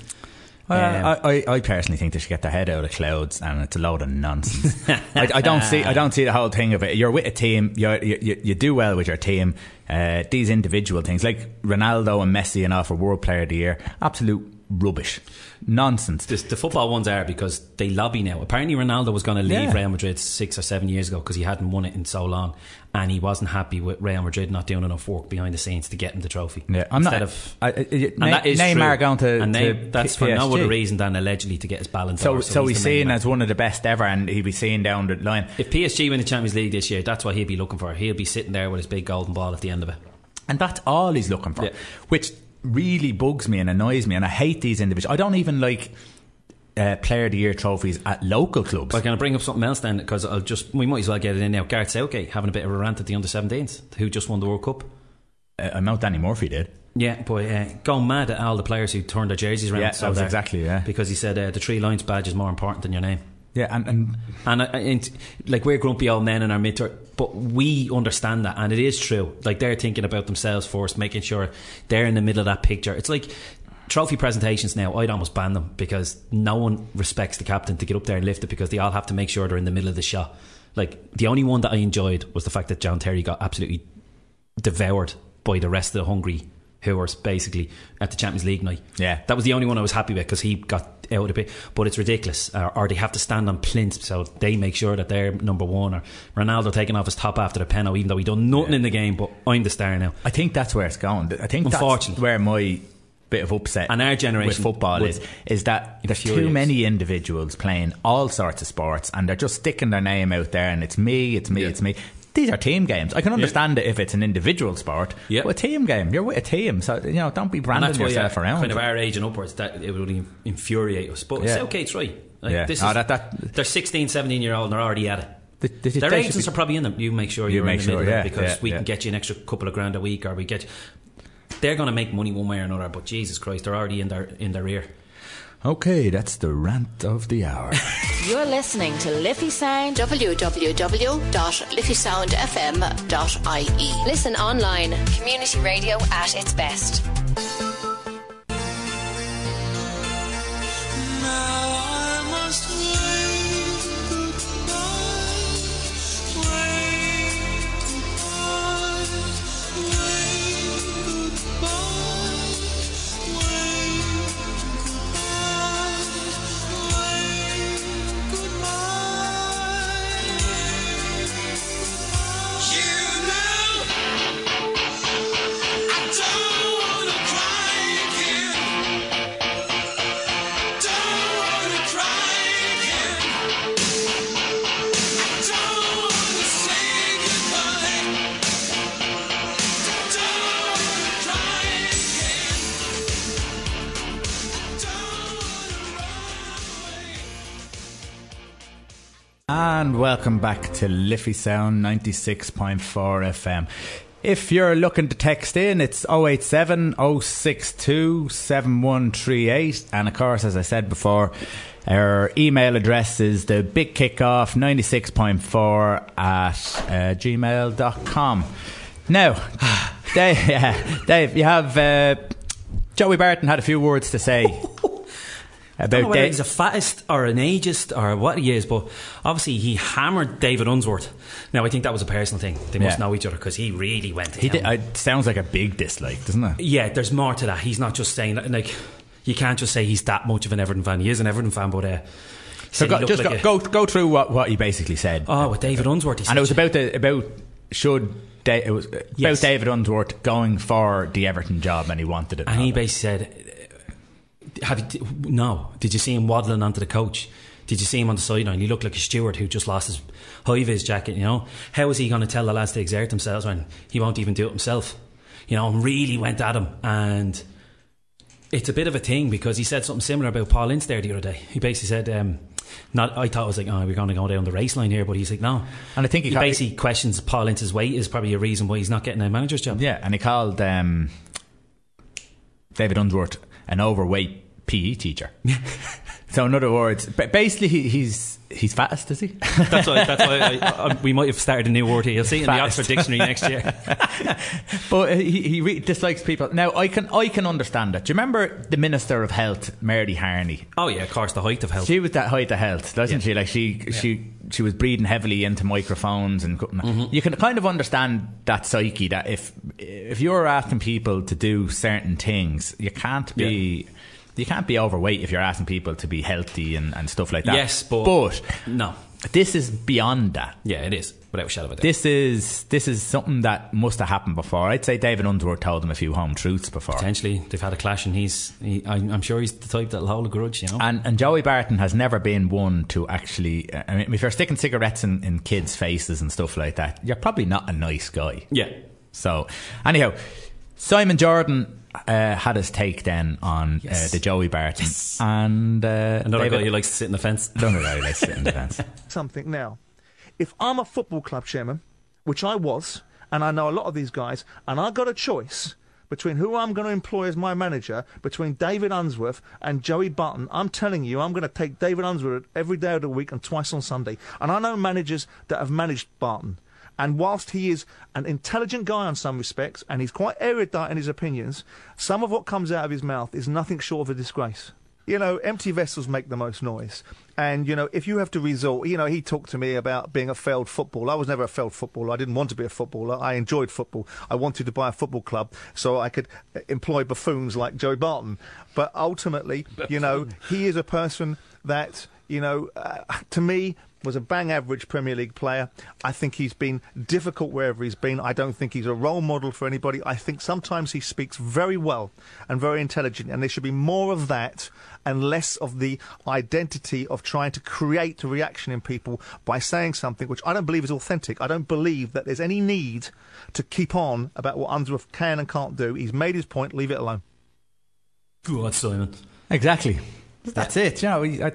Um, I, I, I personally think they should get their head out of clouds, and it's a load of nonsense. I, I don't see I don't see the whole thing of it. You're with a team, you're, you you you do well with your team. Uh, these individual things, like Ronaldo and Messi, and for World Player of the Year, absolute rubbish, nonsense. The, the football ones are because they lobby now. Apparently, Ronaldo was going to leave Yeah. Real Madrid six or seven years ago because he hadn't won it in so long, and he wasn't happy with Real Madrid not doing enough work behind the scenes to get him the trophy. Yeah, I'm Instead not. of I, I, I, and Ne- that is Neymar true. going to, and to that's P- for no other reason than allegedly to get his balance. So, d'Or. so he's main seen as one of the best ever, and he'll be seen down the line. If PSG win the Champions League this year, that's what he'll be looking for. He'll be sitting there with his big golden ball at the end of it. And that's all he's looking for, Yeah. which really bugs me and annoys me. And I hate these individuals. I don't even like uh, Player of the Year trophies at local clubs. But can I bring up something else then? Because I'll just we might as well get it in now. Gareth Southgate having a bit of a rant at the under 17s, who just won the World Cup. uh, I know Danny Murphy did. Yeah, but uh, going mad at all the players who turned their jerseys around. Yeah, so that was there. exactly, yeah. Because he said uh, the three lines badge is more important than your name. Yeah, and, and And, uh, and like we're grumpy old men in our mid, but we understand that, and it is true. Like they're thinking about themselves first, making sure they're in the middle of that picture. It's like trophy presentations now. I'd almost ban them because no one respects the captain to get up there and lift it because they all have to make sure they're in the middle of the shot. Like the only one that I enjoyed was the fact that John Terry got absolutely devoured by the rest of the hungry whoers basically at the Champions League night. Yeah. that was the only one I was happy with because he got out of the bit. But it's ridiculous, or, or they have to stand on plinths so they make sure that they're number one. Or Ronaldo taking off his top after the penalty, even though he done nothing in the game. But I'm the star now. I think that's where it's going. I think that's Unfortunately. where my bit of upset And our generation with football is is that there's too many individuals playing all sorts of sports and they're just sticking their name out there and it's me, it's me, it's me. These are team games. I can understand it if it's an individual sport, Yeah. but a team game, you're with a team, so you know don't be And branding yourself uh, around. kind of our age and upwards that it would in- infuriate us. But Yeah. Southgate's right. Like, Yeah. this Oh, is, that- that- they're 16, 17 year old and they're already at it. Th- th- Their agents be- are probably in them. You make sure You you're make in the sure, middle yeah, because yeah, we yeah. can get you an extra couple of grand a week, or we get. They're going to make money one way or another, but Jesus Christ, they're already in their in their ear. Okay, that's the rant of the hour. You're listening to Liffey Sound. www.liffysoundfm.ie. Listen online. Community radio at its best. And welcome back to Liffey Sound 96.4 FM. If you're looking to text in, it's 087 062 7138. And of course, as I said before, our email address is the big kickoff 96.4 at uh, gmail.com. Now, Dave, yeah, Dave, you have uh, Joey Barton had a few words to say about whether he's a fattest or an ageist or what he is, but obviously he hammered David Unsworth. Now I think that was a personal thing. They must know each other because he really went. To He did, it sounds like a big dislike, doesn't it? Yeah, there's more to that. He's not just saying like you can't just say he's that much of an Everton fan. He is an Everton fan, but uh, So go, just like go, a- go go through what, what he basically said. Oh, with David Unsworth, he said, and it was about the about should da- it was about Yes. David Unsworth going for the Everton job and he wanted it. and he basically said, "Have you, no? Did you see him waddling onto the coach? Did you see him on the sideline? He looked like a steward who just lost his high vis jacket. You know, how is he going to tell the lads to exert themselves when he won't even do it himself? You know, and really went at him and." It's a bit of a thing because he said something similar about Paul Ince there the other day. He basically said, um, "Not." I thought it was like, "Oh, we're going to go down the race line here," but he's like, "No." And I think he he ca- basically questions Paul Ince's weight is probably a reason why he's not getting a manager's job. yeah, and he called um, David Unsworth an overweight PE teacher. so in other words, basically he, he's he's fattest, is he? That's why. That's why I, I, we might have started a new word here. You'll see it in the Oxford Dictionary next year. but he, he re- dislikes people. Now I can I can understand it. Do you remember the Minister of Health, Mary Harney? Oh yeah, of course, the height of health. She was that height of health, doesn't Yeah. she? Like she, she, she was breathing heavily into microphones, and Mm-hmm. you can kind of understand that psyche. That if if you're asking people to do certain things, you can't be you can't be overweight if you're asking people to be healthy and, and stuff like that. Yes, but- but No. this is beyond that. Yeah, it is without a shadow of a doubt. This is this is something that must have happened before. I'd say David Unsworth told him a few home truths before. Potentially, they've had a clash, and he's. He, I'm, I'm sure he's the type that'll hold a grudge. You know. And, and Joey Barton has never been one to actually. I mean, if you're sticking cigarettes in, in kids' faces and stuff like that, you're probably not a nice guy. yeah. So, anyhow, Simon Jordan uh, had his take then on Yes. uh, the Joey Barton. And uh, Another David, guy who likes to sit in the fence. Another guy who likes to sit in the fence. something now. If I'm a football club chairman, which I was, and I know a lot of these guys, and I've got a choice between who I'm going to employ as my manager, between David Unsworth and Joey Barton, I'm telling you, I'm going to take David Unsworth every day of the week and twice on Sunday. And I know managers that have managed Barton. And whilst he is an intelligent guy on some respects, and he's quite erudite in his opinions, some of what comes out of his mouth is nothing short of a disgrace. You know, empty vessels make the most noise. And, you know, if you have to resort, you know, he talked to me about being a failed footballer. I was never a failed footballer. I didn't want to be a footballer. I enjoyed football. I wanted to buy a football club so I could uh, employ buffoons like Joe Barton. But ultimately, you know, he is a person that, you know, uh, to me, was a bang average Premier League player. I think he's been difficult wherever he's been. I don't think he's a role model for anybody. I think sometimes he speaks very well and very intelligent, and there should be more of that and less of the identity of trying to create a reaction in people by saying something which I don't believe is authentic. I don't believe that there's any need to keep on about what Unsworth can and can't do. He's made his point, leave it alone. God, Simon. Exactly. That's it. You know, I,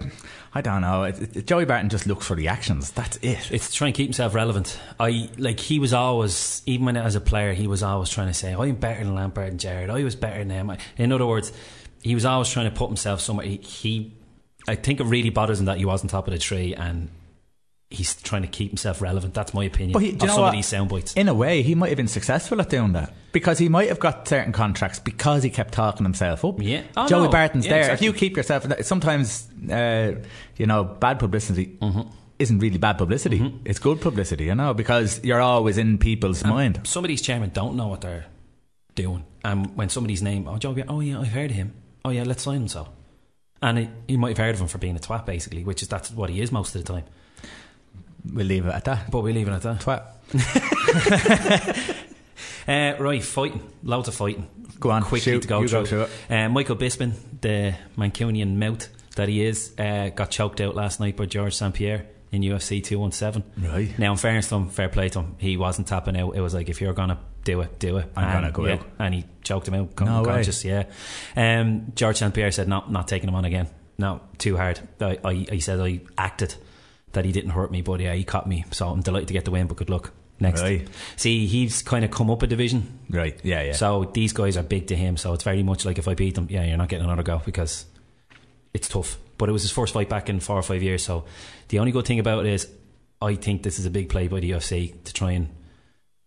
I don't know. It, it, Joey Barton just looks for the actions. That's it. It's trying to try and keep himself relevant. I like he was always, even when as a player, he was always trying to say, "I'm better than Lampard and Gerrard. I was better than him." In other words, he was always trying to put himself somewhere. He, he I think it really bothers him that he wasn't top of the tree, and he's trying to keep himself relevant. That's my opinion But he, of some what? of these sound bites. In a way, he might have been successful at doing that because he might have got certain contracts because he kept talking himself up. Yeah. Oh, Joey no. Barton's Yeah, there. exactly. If you keep yourself, sometimes uh, you know, bad publicity Mm-hmm. isn't really bad publicity. It's good publicity, you know, because you're always in people's mind. Some of these chairmen don't know what they're doing, and when somebody's name, oh Joe, oh yeah, I've heard of him. Oh yeah, let's sign him so. And it, you might have heard of him for being a twat, basically, which is that's what he is most of the time. We'll leave it at that. But we leave it at that. Twat. Uh, right, fighting. Loads of fighting. Go on, Quickly shoot. to go You go through. through Uh, Michael Bisping, the Mancunian mouth that he is, uh, got choked out last night by George St. Pierre in UFC 217. Right. Now, in fairness to him, fair play to him, he wasn't tapping out. It was like, if you're going to do it, do it. I'm And, gonna go yeah, out. And he choked him out, No way. unconscious, yeah. Um, George St. Pierre said, no, not taking him on again. No, too hard. I, I, he said, I acted that he didn't hurt me, but yeah, he caught me. So I'm delighted to get the win, but good luck. Next. Right. See, he's kind of come up a division. Right. Yeah. Yeah. So these guys are big to him. So it's very much like if I beat them, yeah, you're not getting another go because it's tough. But it was his first fight back in four or five years. So the only good thing about it is I think this is a big play by the UFC to try and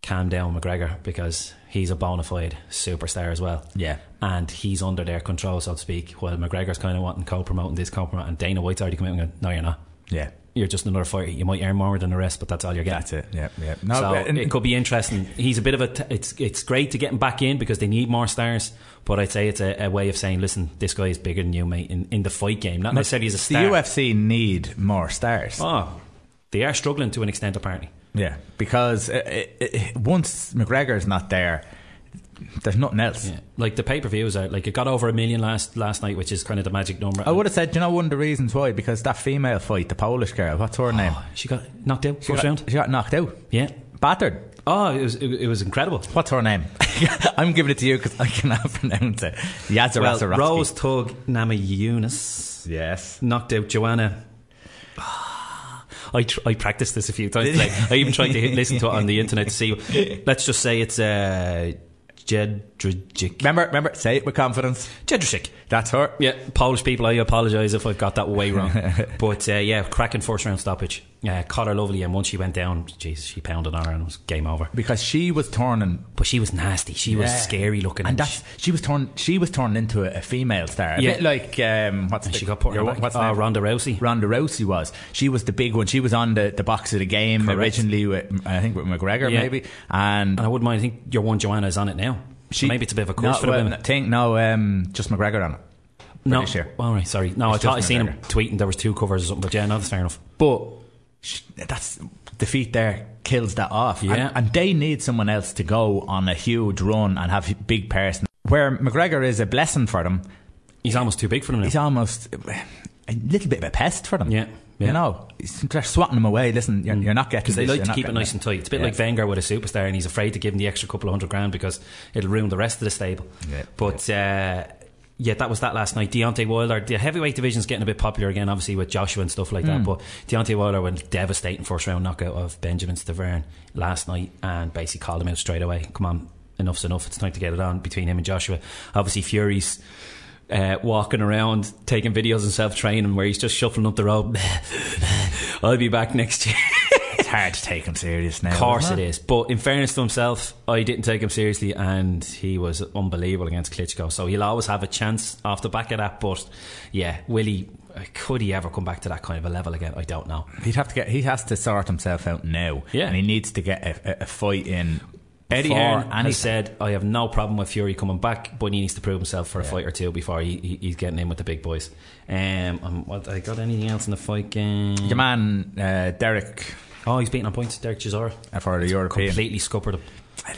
calm down McGregor because he's a bona fide superstar as well. yeah. And he's under their control, so to speak. While McGregor's kind of wanting co promoting this, co promoting. And Dana White's already come out and going, no, you're not. Yeah. You're just another fighter. You might earn more than the rest, but that's all you're getting. That's it. Yeah. Yeah. No. so and- it could be interesting. He's a bit of a. T- it's it's great to get him back in because they need more stars. But I'd say it's a, a way of saying, listen, this guy is bigger than you, mate, in, in the fight game. Not necessarily as a the star. UFC need more stars. Oh, they are struggling to an extent, apparently. Yeah, because uh, it, it, once McGregor's not there, there's nothing else. Yeah. Like the pay per views out. like it got over a million last last night, which is kind of the magic number. I would have said, you know, one of the reasons why because that female fight, the Polish girl, what's her name? She got knocked out She first got, round. she got knocked out, Yeah. battered. Oh, it was it, it was incredible. What's her name? I'm giving it to you because I cannot pronounce it. Yazza Well. Rose Tug Namajunas Yes. knocked out Joanna. I tr- I practiced this a few times. today. I even tried to hit, listen to it on the internet to see. Let's just say it's uh, Jedrzejczyk. Remember, remember, say it with confidence. Jedrzejczyk. That's her. Yeah, Polish people. I apologise if I've got that way wrong. but uh, yeah, cracking first round stoppage. Uh, caught her lovely, and once she went down, jeez, she pounded on her, and it was game over. Because she was turning. But she was nasty. She was scary looking, And that's, she was turned. She was turned into a, a female star. A Yeah. bit like um, what's the, she got put your- back. what's Oh, name? Ronda Rousey. Ronda Rousey was. She was the big one. She was on the, the box of the game Correct. originally with I think with McGregor Yeah. maybe. And and I wouldn't mind. I think your one Joanna is on it now. she Maybe it's a bit of a curse for the well, women. Think no, um, just McGregor on it. No, this year. all right, sorry. No, It's I thought I seen him tweeting there was two covers or something. But yeah, no, that's fair enough. But that's defeat there kills that off. And- Yeah. And, they need someone else to go on a huge run and have big person. Where McGregor is a blessing for them, He's almost too big for them now. he's almost a little bit of a pest for them. Yeah, yeah. You know, they're swatting him away. Listen, you're, you're not getting because they like to keep it nice that. and tight. It's a bit Yeah. like Wenger with a superstar, and he's afraid to give him the extra couple of hundred grand because it'll ruin the rest of the stable. Yeah. But uh, yeah, that was that last night. Deontay Wilder, the heavyweight division's getting a bit popular again, obviously with Joshua and stuff like Hmm. that. But Deontay Wilder went devastating first round knockout of Benjamin Stiverne last night, and basically called him out straight away. Come on, enough's enough. It's time to get it on between him and Joshua. Obviously, Fury's. Uh, walking around taking videos and self training where he's just shuffling up the road. I'll be back next year. Hard to take him serious now. Of course it is. But in fairness to himself, I didn't take him seriously and he was unbelievable against Klitschko. So he'll always have a chance off the back of that. But yeah, will he, could he ever come back to that kind of a level again? I don't know. He'd have to get. He has to sort himself out now. Yeah. and he needs to get a, a, fight in. Eddie Hearn anything. has said, I have no problem with Fury coming back, but he needs to prove himself for a fight or two before he, he, he's getting in with the big boys. Um, um, what, I got anything else in the fight game? Your man uh, Derek Oh, he's beating on points. Derek Chisora. for the European. Completely scuppered him.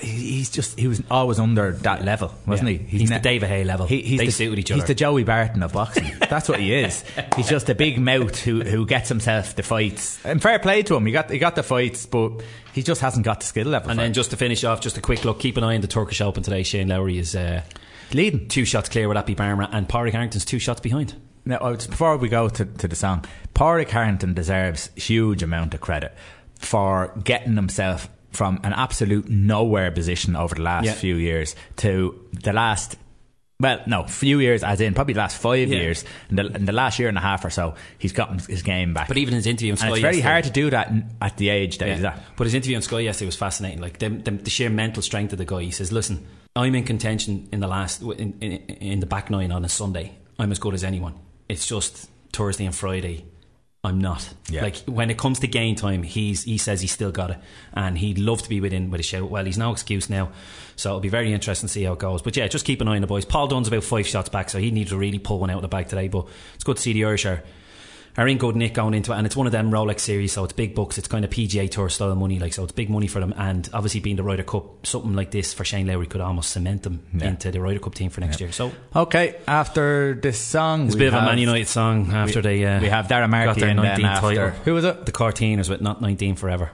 He- He's just he was always under that level, wasn't Yeah. he? He's the David Haye level. He, he's They the, suited each He's the Joey Barton of boxing. That's what he is. He's just a big mouth who who gets himself the fights. And fair play to him. He got he got the fights, but he just hasn't got the skill level. And then just to finish off, just a quick look. Keep an eye on the Turkish Open today. Shane Lowry is uh, leading. two shots clear with Appy Barma, and Pádraig Harrington's two shots behind. Now, oh, before we go to, to the song, Pádraig Harrington deserves huge amount of credit for getting himself from an absolute nowhere position over the last Yeah. few years to the last. Well, no, few years as in probably the last five Yeah. years. In the, in the last year and a half or so, he's gotten his game back. But even his interview on Sky and it's very yesterday- hard to do that at the age that he's at. But his interview on Sky yesterday was fascinating. Like the, the, the sheer mental strength of the guy. He says, "Listen, I'm in contention in the last in, in, in the back nine on a Sunday. I'm as good as anyone. It's just Thursday and Friday." I'm not. Yeah. Like when it comes to game time, he's he says he's still got it, and he'd love to be within with a shout. Well, he's no excuse now, so it'll be very interesting to see how it goes. But yeah, just keep an eye on the boys. Paul Dunne's about five shots back, so he needs to really pull one out of the bag today. But it's good to see the Irish are are in good nick going into it, and it's one of them Rolex series, so it's big bucks. It's kind of PGA Tour style money, like so it's big money for them. And obviously, being the Ryder Cup, something like this for Shane Lowry could almost cement them Yeah. into the Ryder Cup team for next year. So Okay, after this song, it's a bit of a Man United song after we- they uh, we have Darragh Markey got their and then 19th title. who was it? The Courteeners with not 19 forever.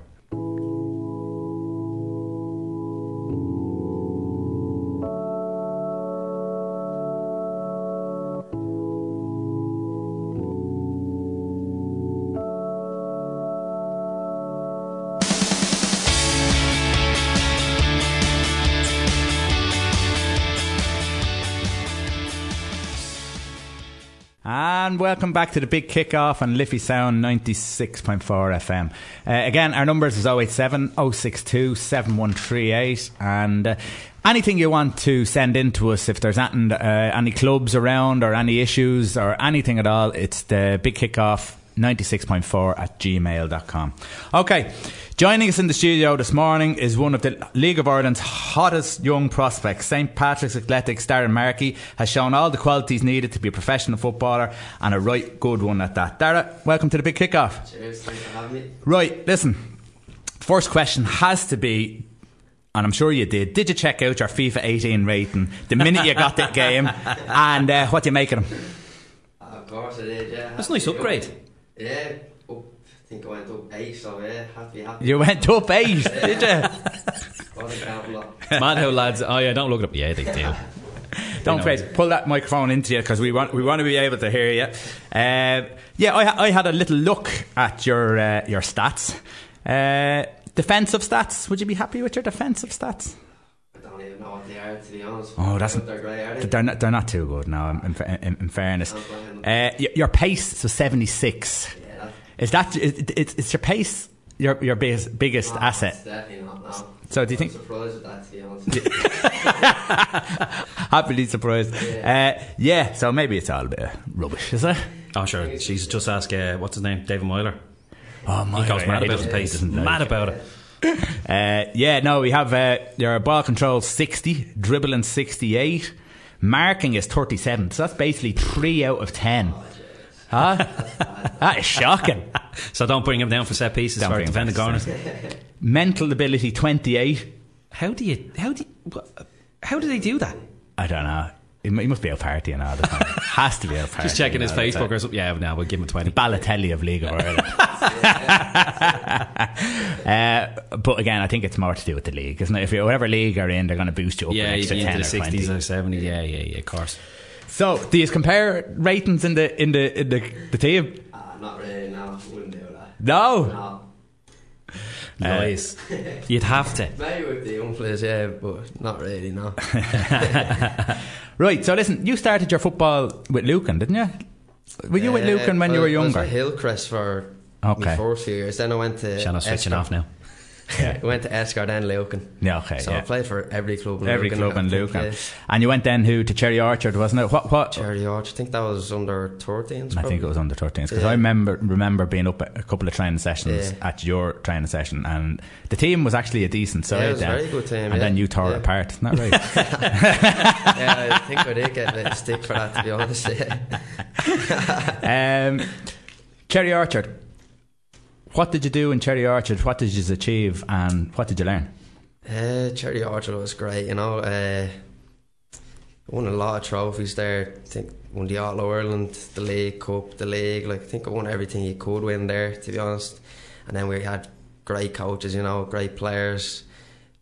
And welcome back to the big kickoff on Liffey Sound 96.4 FM. Uh, again, our numbers is 087 062 7138. And uh, anything you want to send in to us, if there's anything, uh, any clubs around or any issues or anything at all, it's the big kickoff 96.4 at gmail.com. Okay, joining us in the studio this morning is one of the League of Ireland's hottest young prospects. St. Patrick's Athletics Darragh Markey has shown all the qualities needed to be a professional footballer and a right good one at that. Darragh, welcome to the big kickoff. Cheers, thanks for having me. Right, listen, first question has to be. And I'm sure you did. Did you check out your FIFA 18 rating the minute you got that game? And uh, what do you make of them? Of course I did, yeah. That's a nice upgrade. Yeah, up, I think I went up eight, so yeah, have to be happy. You went up eight, did you? What a count. Mad how lads. Oh yeah, don't look it up. Yeah, they do. Don't know. wait. Pull that microphone into you because we want we want to be able to hear you. Uh, yeah, I, I had a little look at your uh, your stats. Uh, defensive stats. Would you be happy with your defensive stats? I don't even know what they are, to be honest. Oh, that's They're great, they? they're not, they're not too good now. In, in, in fairness, uh, your pace so seventy six. Yeah, Is that is, it's, is your pace your your biggest biggest no, asset? Definitely not, no. So do you I'm think- surprised with that, to be honest. Happily surprised. Uh, yeah, so maybe it's all a bit of rubbish, is it? Oh sure. She's just ask. Uh, what's his name? David Moyler. Oh my He goes God, mad about his pace. he doesn't like Mad about it. Uh, yeah, no, we have uh, your ball control 60, dribbling 68, Marking is 37, so that's basically 3 out of 10. Huh? that is shocking. So don't bring him down for set pieces Don't for defending corners. Mental ability 28. How do you? How do? You, how do they do that? I don't know. He must be out partying all the time. Has to be out partying. Just checking his Facebook or something. Yeah, now we'll give him a twenty. Balotelli of League of Ireland. uh, but again, I think it's more to do with the league, isn't it? If you're whatever league you're in, they're going to boost you up Yeah, an you'd extra be into 10 the or sixties 20. or seventies. Yeah, yeah, yeah. Of course. So, do you compare ratings in the in the in the, the team? Ah, not really, no. Wouldn't do that. No. No. Lies. You'd have to. Maybe with the young players, yeah, but not really, no. Right. So, listen, you started your football with Lucan, didn't you? Were you with Uh, Lucan when you were I was younger? at Hillcrest for Okay. few years. Then I went to. Shannon switching off now. I went to Esker, and Lucan. Yeah, okay, So yeah. I played for every club in Every Lucan, club in Lucan, and you went then who to Cherry Orchard, wasn't it? What? What? Cherry Orchard. I think that was under 13s. I think it was under 13s because Yeah. I remember remember being up at a couple of training sessions Yeah. at your training session, and the team was actually a decent side. Yeah, it was a then. very good team, and yeah. then you tore it apart. Isn't that right? yeah, I think I did get a bit stick for that, to be honest. Um, Cherry Orchard. What did you do in Cherry Orchard? What did you achieve, and what did you learn? Uh, Cherry Orchard was great, you know. Uh, won a lot of trophies there. I think won the All Ireland, the League Cup, the league. Like I think I won everything you could win there, to be honest. And then we had great coaches, you know, great players,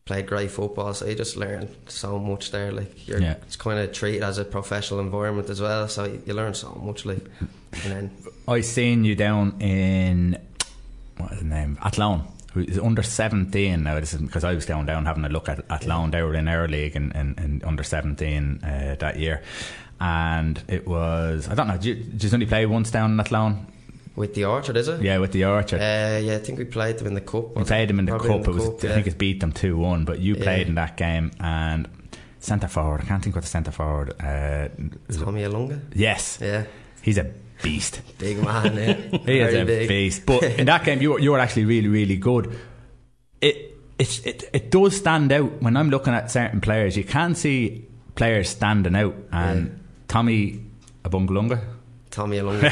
played great football. So you just learn so much there. Like you're, Yeah. it's kind of treated as a professional environment as well. So you, you learn so much. Like, and then I seen you down in what is the name? Athlone. Who is under seventeen now? This is because I was down down having a look at Athlone. They were in our league in, in, in under seventeen uh, that year, and it was I don't know. Did you, did you only play once down in Athlone? with the Orchard, is it? Yeah, with the Orchard. Uh, yeah, I think we played them in the cup. we played them in the cup. it was I yeah. think it beat them two one, but you Yeah. played in that game and centre forward. I can't think what the centre forward. Uh, Tommy Alunga. yes, Yeah, he's a beast. big man. Yeah, He is Very a big. beast. But in that game, you were, you were actually really, really good. It, it it it does stand out when I'm looking at certain players. You can see players standing out, and Yeah. Tommy Abungalunga, Tommy Alunga.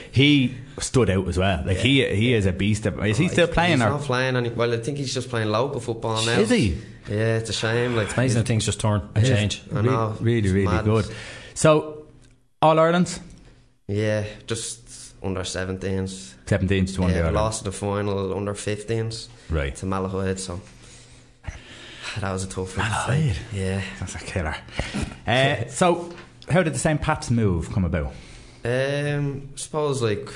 he stood out as well. Like he he is a beast. Is he still playing? He's Or not playing any. Well, I think he's just playing local football now. is he? Yeah, it's a shame. Like, it's Amazing how things just turn and change. I know. Really, It's really good. So All Ireland, Yeah, just under 17s. 17s to one yeah, lost the final under 15s Right. to Malahide. So that was a tough one. Malahide? Yeah. That's a killer. Uh, so, how did the St. Pat's move come about? Um, suppose like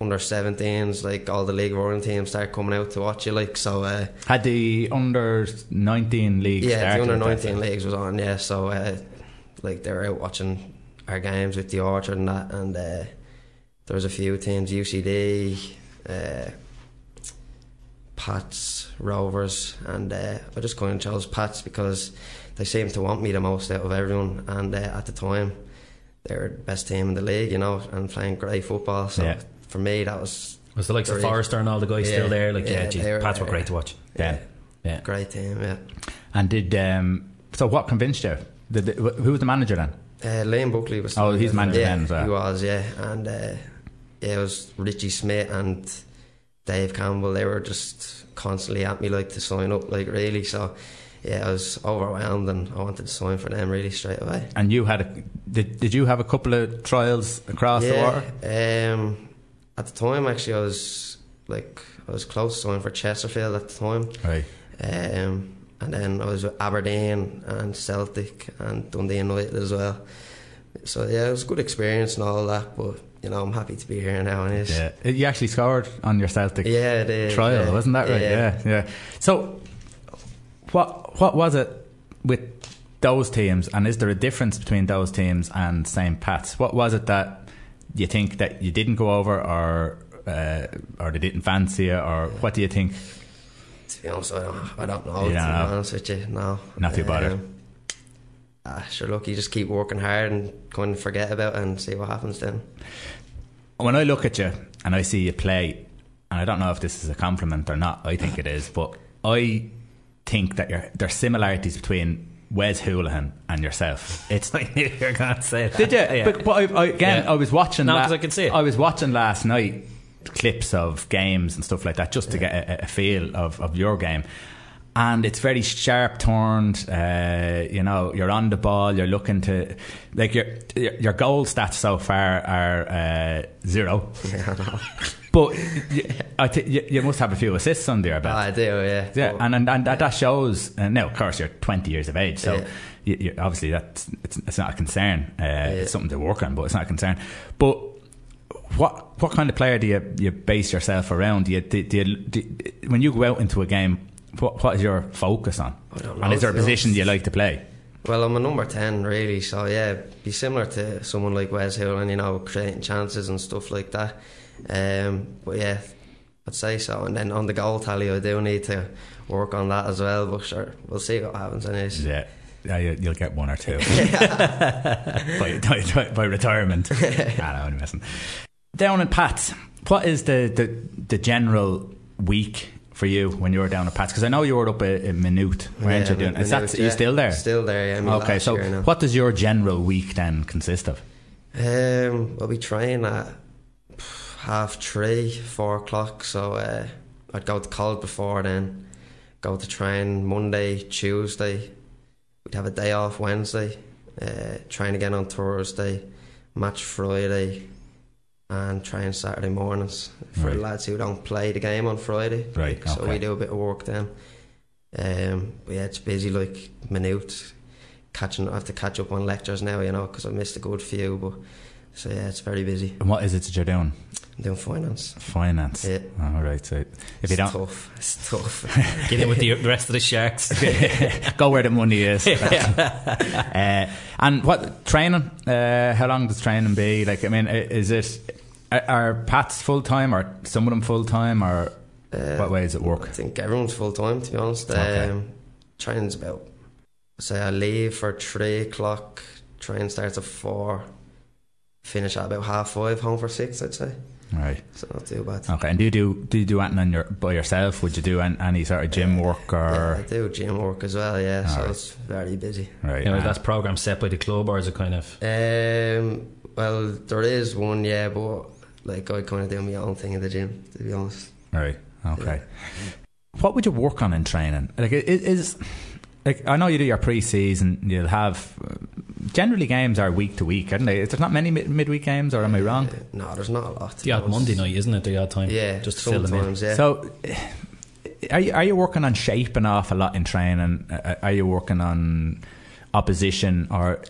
under 17s, like all the League of Ireland teams start coming out to watch you. Like so. Uh, Had the under 19 league yeah, the under 19 leagues was on. Yeah, so uh, like they were out watching our games with the Orchard and that, and uh, there was a few teams, UCD, uh, Pats, Rovers, and uh, I just kind of chose Pats because they seemed to want me the most out of everyone, and uh, at the time they were the best team in the league, you know, and playing great football. So Yeah. for me, that was Was the likes of Very- Forrester and all the guys Yeah, still there? Like, yeah, yeah, geez, were Pats were great to watch. Yeah. a great team. Yeah. And did um, so? What convinced you? The, who was the manager then? Uh, Liam Buckley was. Oh, he's manager yeah, then as well. He was, yeah, and uh, yeah, it was Richie Smith and Dave Campbell. They were just constantly at me like to sign up, like really. So yeah, I was overwhelmed and I wanted to sign for them really straight away. And you had a did, did you have a couple of trials across the water? yeah, um, at the time actually, I was like I was close to signing for Chesterfield at the time. Right. Um, and then I was with Aberdeen and Celtic and Dundee United as well. So yeah, it was a good experience and all that. But you know, I'm happy to be here now. And it's, Yeah. You actually scored on your Celtic yeah, it is, trial, yeah. wasn't that right? Yeah. Yeah, yeah. So, what what was it with those teams, and is there a difference between those teams and St. Pat's? What was it that you think that you didn't go over, or uh, or they didn't fancy you, or what do you think? To be honest, I don't, I don't know. You to don't be know? honest with you, no. Not too bothered. ah, sure, look, you just keep working hard and kind of forget about it and see what happens then. When I look at you and I see you play, and I don't know if this is a compliment or not, I think it is, but I think that you're, there's similarities between Wes Hoolahan and yourself. It's I knew you were going to say that. did you? Yeah. But, but I, I, again, Yeah. I was watching. No, 'cause I can see it. I was watching last night clips of games and stuff like that, just to get a, a feel of, of your game. And it's very sharp turned. Uh, you know, you're on the ball. You're looking to like your your, goal stats so far are uh, zero. But you, I th- you, you must have a few assists under your belt. I do, yeah. Yeah, But- and, and and that that shows. And now, of course, you're 20 years of age, so Yeah. you, you, obviously that's it's, it's not a concern. Uh, It's something to work on, but it's not a concern. But what what kind of player do you, you base yourself around? Do you, do, do you, do, when you go out into a game, what what is your focus on? And is there a position you like to play? Well, I'm a number 10, really, so yeah, be similar to someone like Wes Hoolahan, you know, creating chances and stuff like that. Um, but yeah, I'd say so. And then on the goal tally, I do need to work on that as well, but sure, we'll see what happens, anyways. Yeah. Yeah, you, you'll get one or two by, by, by retirement. ah, no, I'm messing. Down at Pats, what is the, the, the general week for you when you were down at Pats? Because I know you were up a, a minute, weren't Yeah, you? Doing? Is that, are you still there? Still there, yeah. Okay, so what does your general week then consist of? Um, I'll be train at half three, four o'clock. So uh, I'd go to college before then. Go to train Monday, Tuesday. We'd have a day off Wednesday. Uh, train again on Thursday. Match Friday, and train Saturday mornings for Right. lads who don't play the game on Friday. Right, Like, So we do a bit of work then. Um, but yeah, it's busy like minute catching. I have to catch up on lectures now, you know, because I missed a good few. But so yeah, it's very busy. And what is it that you're doing? I'm doing finance. Finance. Yeah. All right. So if It's you don't tough. It's tough. Get in with the, the rest of the sharks. go where the money is. uh, and what training? Uh, how long does training be? Like, I mean, is it are- are Pats full time or some of them full time or Uh, what way does it work? I think everyone's full time. To be honest, Okay. um, training's about. Say I leave for three o'clock. Train starts at four. Finish at about half five. Home for six, I'd say. Right. So not too bad. Okay. And do you do do you do anything on your by yourself? Would you do an, any sort of gym work or? Yeah, I or do gym work as well. Yeah, so Alright. it's very busy. right? You know, uh, that's program set by the club, or is it kind of? Um, well, there is one, yeah, but like I kind of do my own thing in the gym. To be honest. Right. Okay. What would you work on in training? Like, it it is like I know you do your pre-season. You'll have generally games are week to week, aren't they? There's not many mid- midweek games, or am I wrong? Uh, no, there's not a lot. to The odd. Monday night, isn't it? The odd time. Yeah, Just to fill them in. Yeah. So, are you are you working on shaping off a lot in training? Uh, Are you working on opposition, or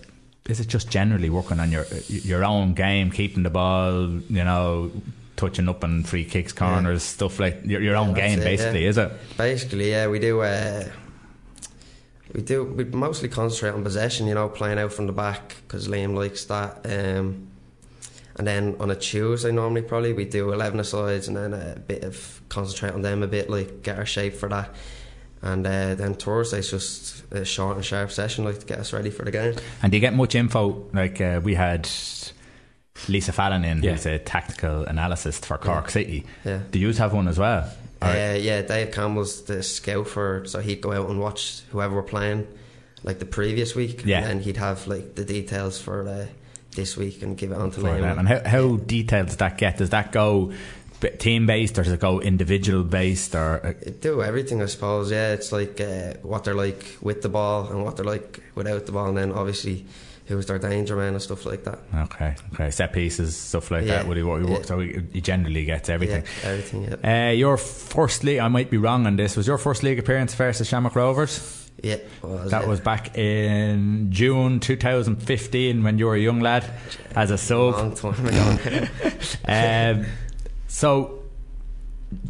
is it just generally working on your your own game, keeping the ball, you know, touching up on free kicks, corners, stuff like your, your own game, it, basically, yeah. is it? Basically, yeah, we do. Uh, we do. We mostly concentrate on possession. You know, playing out from the back because Liam likes that. Um, and then on a Tuesday, normally probably we do eleven asides and then a bit of concentrate on them a bit, like get our shape for that. And uh, then Thursday's just a short and sharp session, like to get us ready for the game. And do you get much info? Like uh, we had Lisa Fallon in, Yeah. who's a tactical analyst for Cork City. Yeah. Do you have one as well? Or- Uh, yeah, Dave Campbell's the scout for, so he'd go out and watch whoever we're playing, like the previous week. Yeah. And then he'd have like the details for uh, this week and give it on to me. And how, how detailed does that get? Does that go team based or does it go individual based? Or uh, It do everything, I suppose. Yeah, it's like uh, what they're like with the ball and what they're like without the ball, and then obviously who's their danger man and stuff like that. okay, okay, set pieces, stuff like Yeah. that. Would he, what he work? Yeah. So he, generally gets everything. Yeah, everything. Yeah. Uh, your first league, I might be wrong on this. Was your first league appearance versus Shamrock Rovers? yeah. Was, That yeah. was back in June 2015 when you were a young lad as a a sub. long time ago. um, so,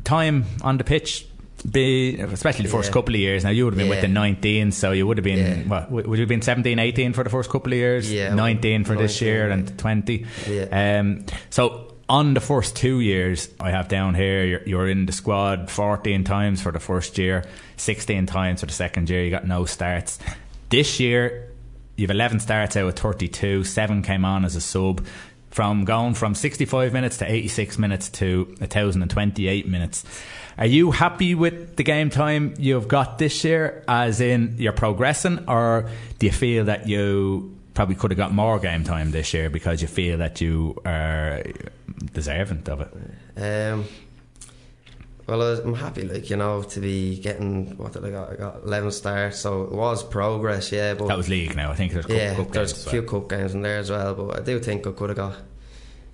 time on the pitch, be especially the first Yeah. couple of years. Now you would have been with the 19, so you would have been Yeah. what? Would you have been 17, 18 for the first couple of years? Yeah, 19 for this year yeah. and 20. Yeah. Um, so. On the first two years, I have down here, you're, you're in the squad 14 times for the first year, 16 times for the second year. You got no starts. This year, you've 11 starts out of 32, seven came on as a sub. From going from 65 minutes to 86 minutes to 1,028 minutes. Are you happy with the game time you've got this year, as in you're progressing, or do you feel that you probably could have got more game time this year because you feel that you are deserving of it? Um, well, I was- I'm happy, like you know, to be getting what did I got? I got 11 starts, so it was progress, yeah. But That was league now. I think there's cup, yeah, cup there's games a as few well. cup games in there as well. But I do think I could have got,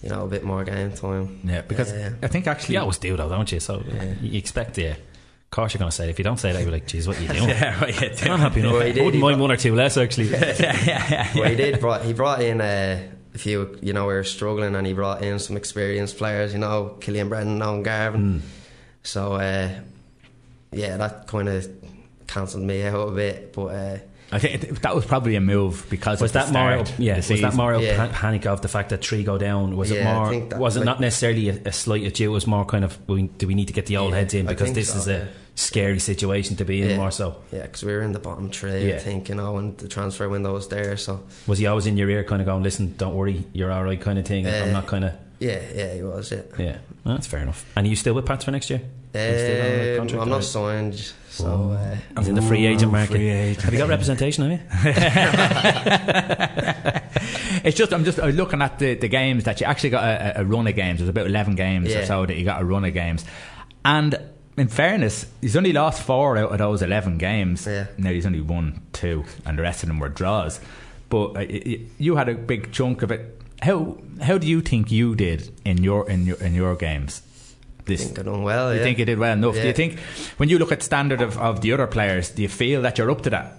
you know, a bit more game time. Yeah, because Yeah. I think actually You always do though, don't you? So you expect yeah. Of course, you're going to say it. If you don't say that, you're like, "Geez, what are you doing?" Yeah, right, yeah, I'm happy enough. Well, I wouldn't mind got- one or two less actually. Yeah, yeah, Well, he did. Brought, he brought in uh, a few. You know, we were struggling, and he brought in some experienced players. You know, Killian Brennan, Owen Garvin. So uh, yeah, that kind of cancelled me out a bit. But uh, I think that was probably a move because Was of that more? start Yeah, of was the that season. more Yeah. pa- panic of the fact that three go down? Was it Yeah, I more? that- was it like- not necessarily a, a slight at you? It was more kind of we- do we need to get the old Yeah, heads in because this so, is a yeah. scary situation to be in yeah, more so. yeah, because we were in the bottom three. Yeah. I think you know, and the transfer window was there. So Was he always in your ear, kind of going, "Listen, don't worry, you're all right," kind of thing? I'm Uh, not kind of. Yeah, yeah, he was. Yeah. Yeah, well, that's fair enough. And are you still with Pats for next year? Are you still on a Um, I'm or- not signed, so uh, He's in the free agent Ooh, market. free agent. Have you got representation? Have you? It's just I'm just looking at the, the games that you actually got a, a run of games. There's about eleven games or Yeah. so that you got a run of games, and in fairness, he's only lost four out of those eleven games. Yeah. Now he's only won two, and the rest of them were draws. But uh, y- y- you had a big chunk of it. How how do you think you did in your in your in your games? I think I done well. you yeah. think you did well enough? Do you think when you look at standard of, of the other players, do you feel that you're up to that?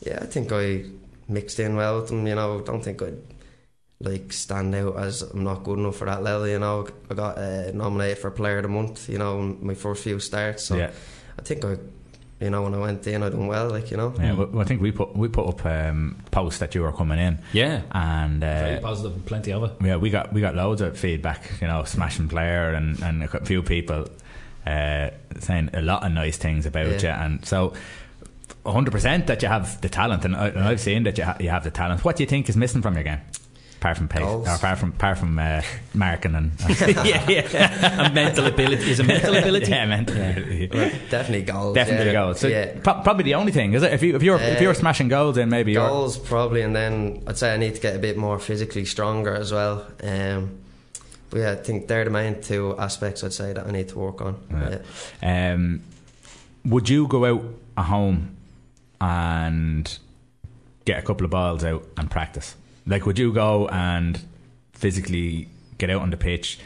Yeah, I think I mixed in well with them. You know, don't think I'd like stand out as I'm not good enough for that level. You know, I got uh, nominated for Player of the Month. You know, my first few starts. So Yeah. I think I, you know, when I went in, I done well. Like you know, Yeah, well, I think we put we put up um, posts that you were coming in. Yeah. and Very uh, positive, plenty of it. yeah, we got we got loads of feedback. You know, smashing player and and a few people uh, saying a lot of nice things about Yeah. you, and so. 100% that you have the talent, and, I, and I've seen that you, ha- you have the talent. What do you think is missing from your game? Apart from pace, Goals. or apart from apart from uh, marking and, yeah, yeah. And mental ability is a mental ability. yeah, mental ability. definitely goals. Definitely yeah. goals. So yeah. pro- probably the only thing is it if you if you're if you're Uh, smashing goals, then maybe Goals probably, and then I'd say I need to get a bit more physically stronger as well. Um, but yeah, I think they're the main two aspects I'd say that I need to work on. Yeah. Um, would you go out at home and get a couple of balls out and practice? Like, would you go and physically get out on the pitch,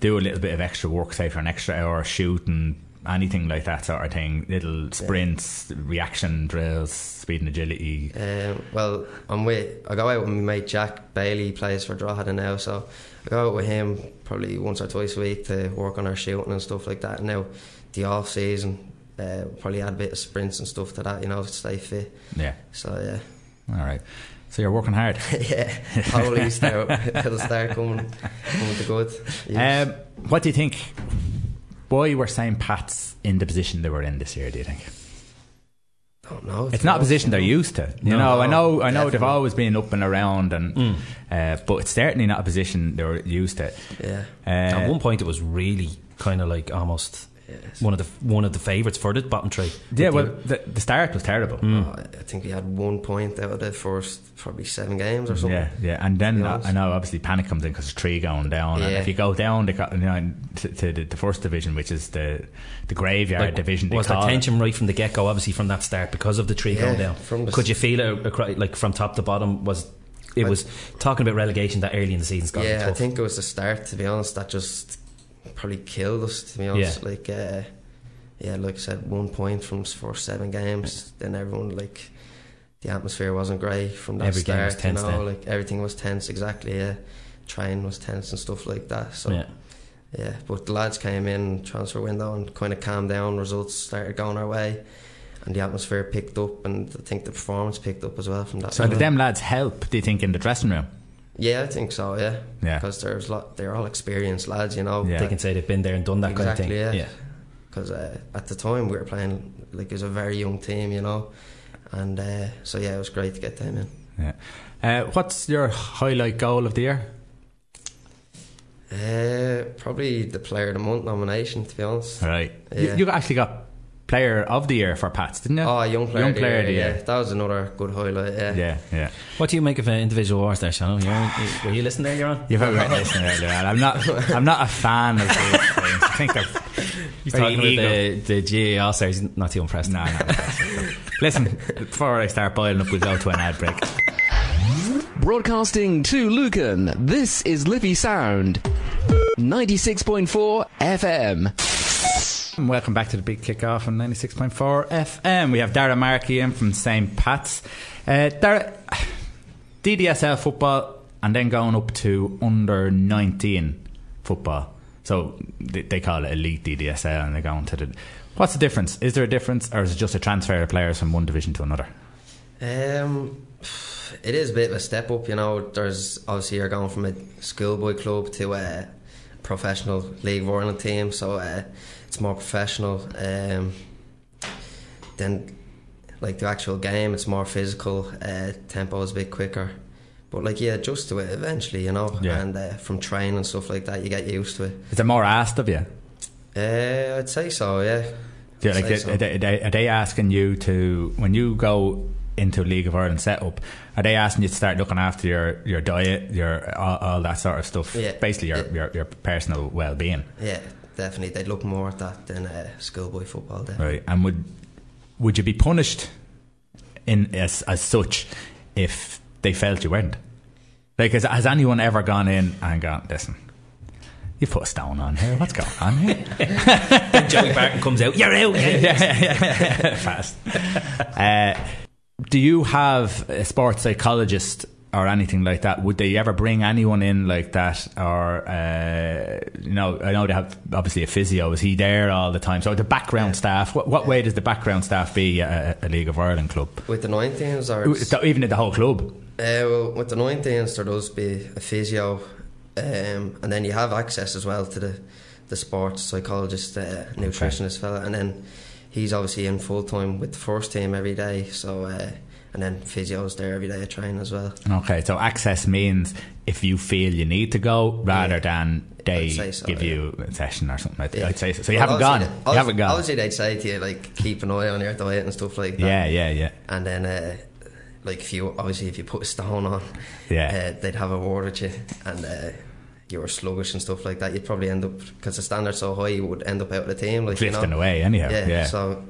do a little bit of extra work, say for an extra hour, shooting, anything like that sort of thing? Little sprints, reaction drills, speed and agility. Um, well, I'm with. I go out with my mate Jack Bailey. Plays for Drogheda now, so I go out with him probably once or twice a week to work on our shooting and stuff like that. Now, the off season, uh, probably add a bit of sprints and stuff to that, you know, to stay fit. Yeah. So yeah, All right. So you're working hard. yeah. Hopefully, start it'll start coming, coming to good. Yes. Um, what do you think? Why were St. Pat's in the position they were in this year? Do you think? don't know. It's not a position they're used to. You No, know, I know, I know they've always been up and around, and uh, but it's certainly not a position they're used to. Yeah. Uh, At one point, it was really kind of like almost Yes. one of the one of the favourites for the bottom three. yeah, well, the- the, the start was terrible. Hmm. Oh, I think we had one point out of the first probably seven games or something. Yeah, yeah, and then I. I know obviously panic comes in because there's three going down, and if you go down the, co- you know, to, to the, the first division, which is the the graveyard like, division, was the call it. tension right from the get go? Obviously, from that start because of the tree Yeah, going down. from the Could s- you feel it acro- like from top to bottom? Was it I- was talking about relegation that early in the season's got to yeah, I think it was the start. To be honest, that just probably killed us. To be honest, Yeah. like uh, yeah, like I said, one point from for seven games. Then everyone like the atmosphere wasn't great from that Every game start. was tense you know, then. like everything was tense. Exactly. Yeah, train was tense and stuff like that. So yeah. yeah, but the lads came in transfer window and kind of calmed down. Results started going our way. And the atmosphere picked up, and I think the performance picked up as well from that. So did them lads help? Do you think in the dressing room? Yeah, I think so. Yeah, Yeah. because there's lot. They're all experienced lads, you know. Yeah. They can say they've been there and done that kind of thing. yeah. because uh, at the time we were playing like it was a very young team, you know, and uh, so yeah, it was great to get them in. Yeah. Uh, what's your highlight goal of the year? Uh, probably the Player of the Month nomination, to be honest. Right. You, Yeah. you actually got Player of the Year for Pats, didn't you? Oh, young player, Young of the player year, of the yeah. That was another good highlight. Yeah. Yeah, yeah. What do you make of uh, individual wars there, Shannon? You're on, were you listening there, you're on? You've ever listened earlier on. I'm not. I'm not a fan of these things. I think they're He's talking ego. about the, the GAL stars. He's not too impressed. No, no. Listen, before I start boiling up, we'll go to an ad break. Broadcasting to Lucan, this is Liffey Sound. 96.4 FM. And welcome back to the big kickoff on 96.4 FM. We have Darragh Markey in from St. Pat's. Uh, Darragh, DDSL football and then going up to under 19 football. So they, they call it elite DDSL and they're going to the. What's the difference? Is there a difference or is it just a transfer of players from one division to another? Um, it is a bit of a step up, you know. There's obviously you're going from a schoolboy club to a professional League of Ireland team, so uh, it's more professional. Um, then, like the actual game, it's more physical. Uh, tempo is a bit quicker, but like yeah, adjust to it eventually, you know. Yeah. And uh, from training and stuff like that, you get used to it. Is there more asked of you? Uh, I'd say so, yeah. Yeah, like they, so. are, they, are they asking you to when you go into League of Ireland setup? Are they asking you to start looking after your, your diet, your all, all that sort of stuff? Yeah. Basically, your, Yeah. your your personal well being, Yeah, definitely. They'd look more at that than uh, schoolboy football. Then. right? And would would you be punished in as as such if they felt you weren't? Like, has, has anyone ever gone in and gone, listen? You put a stone on here. What's going on here? Then Joey Barton comes out. You're out. Yeah, fast. Uh, do you have a sports psychologist or anything like that? Would they ever bring anyone in like that? Or uh, you know, I know they have obviously a physio. Is he there all the time? So the background staff. What, what way does the background staff be at a, League of Ireland club? With the 19s, or it's- Even at the whole club. Uh, well, with the 19s, there does be a physio, um, and then you have access as well to the, the sports psychologist, uh, nutritionist fella, and then he's obviously in full time with the first team every day. So, uh, and then physio's there every day at training as well. Okay, so access means if you feel you need to go, rather than they so, give yeah. you a session or something. Like that. Yeah. I'd say so. So you Well, haven't gone. obviously You haven't gone. Obviously, they'd say to you like keep an eye on your diet and stuff like that. Yeah, yeah, yeah. And then, uh, like if you obviously if you put a stone on, Yeah. uh, they'd have a word with you, and uh, you were sluggish and stuff like that. You'd probably end up because the standard's so high, you would end up out of the team, like you Drifting know? away anyhow, Yeah, yeah. So,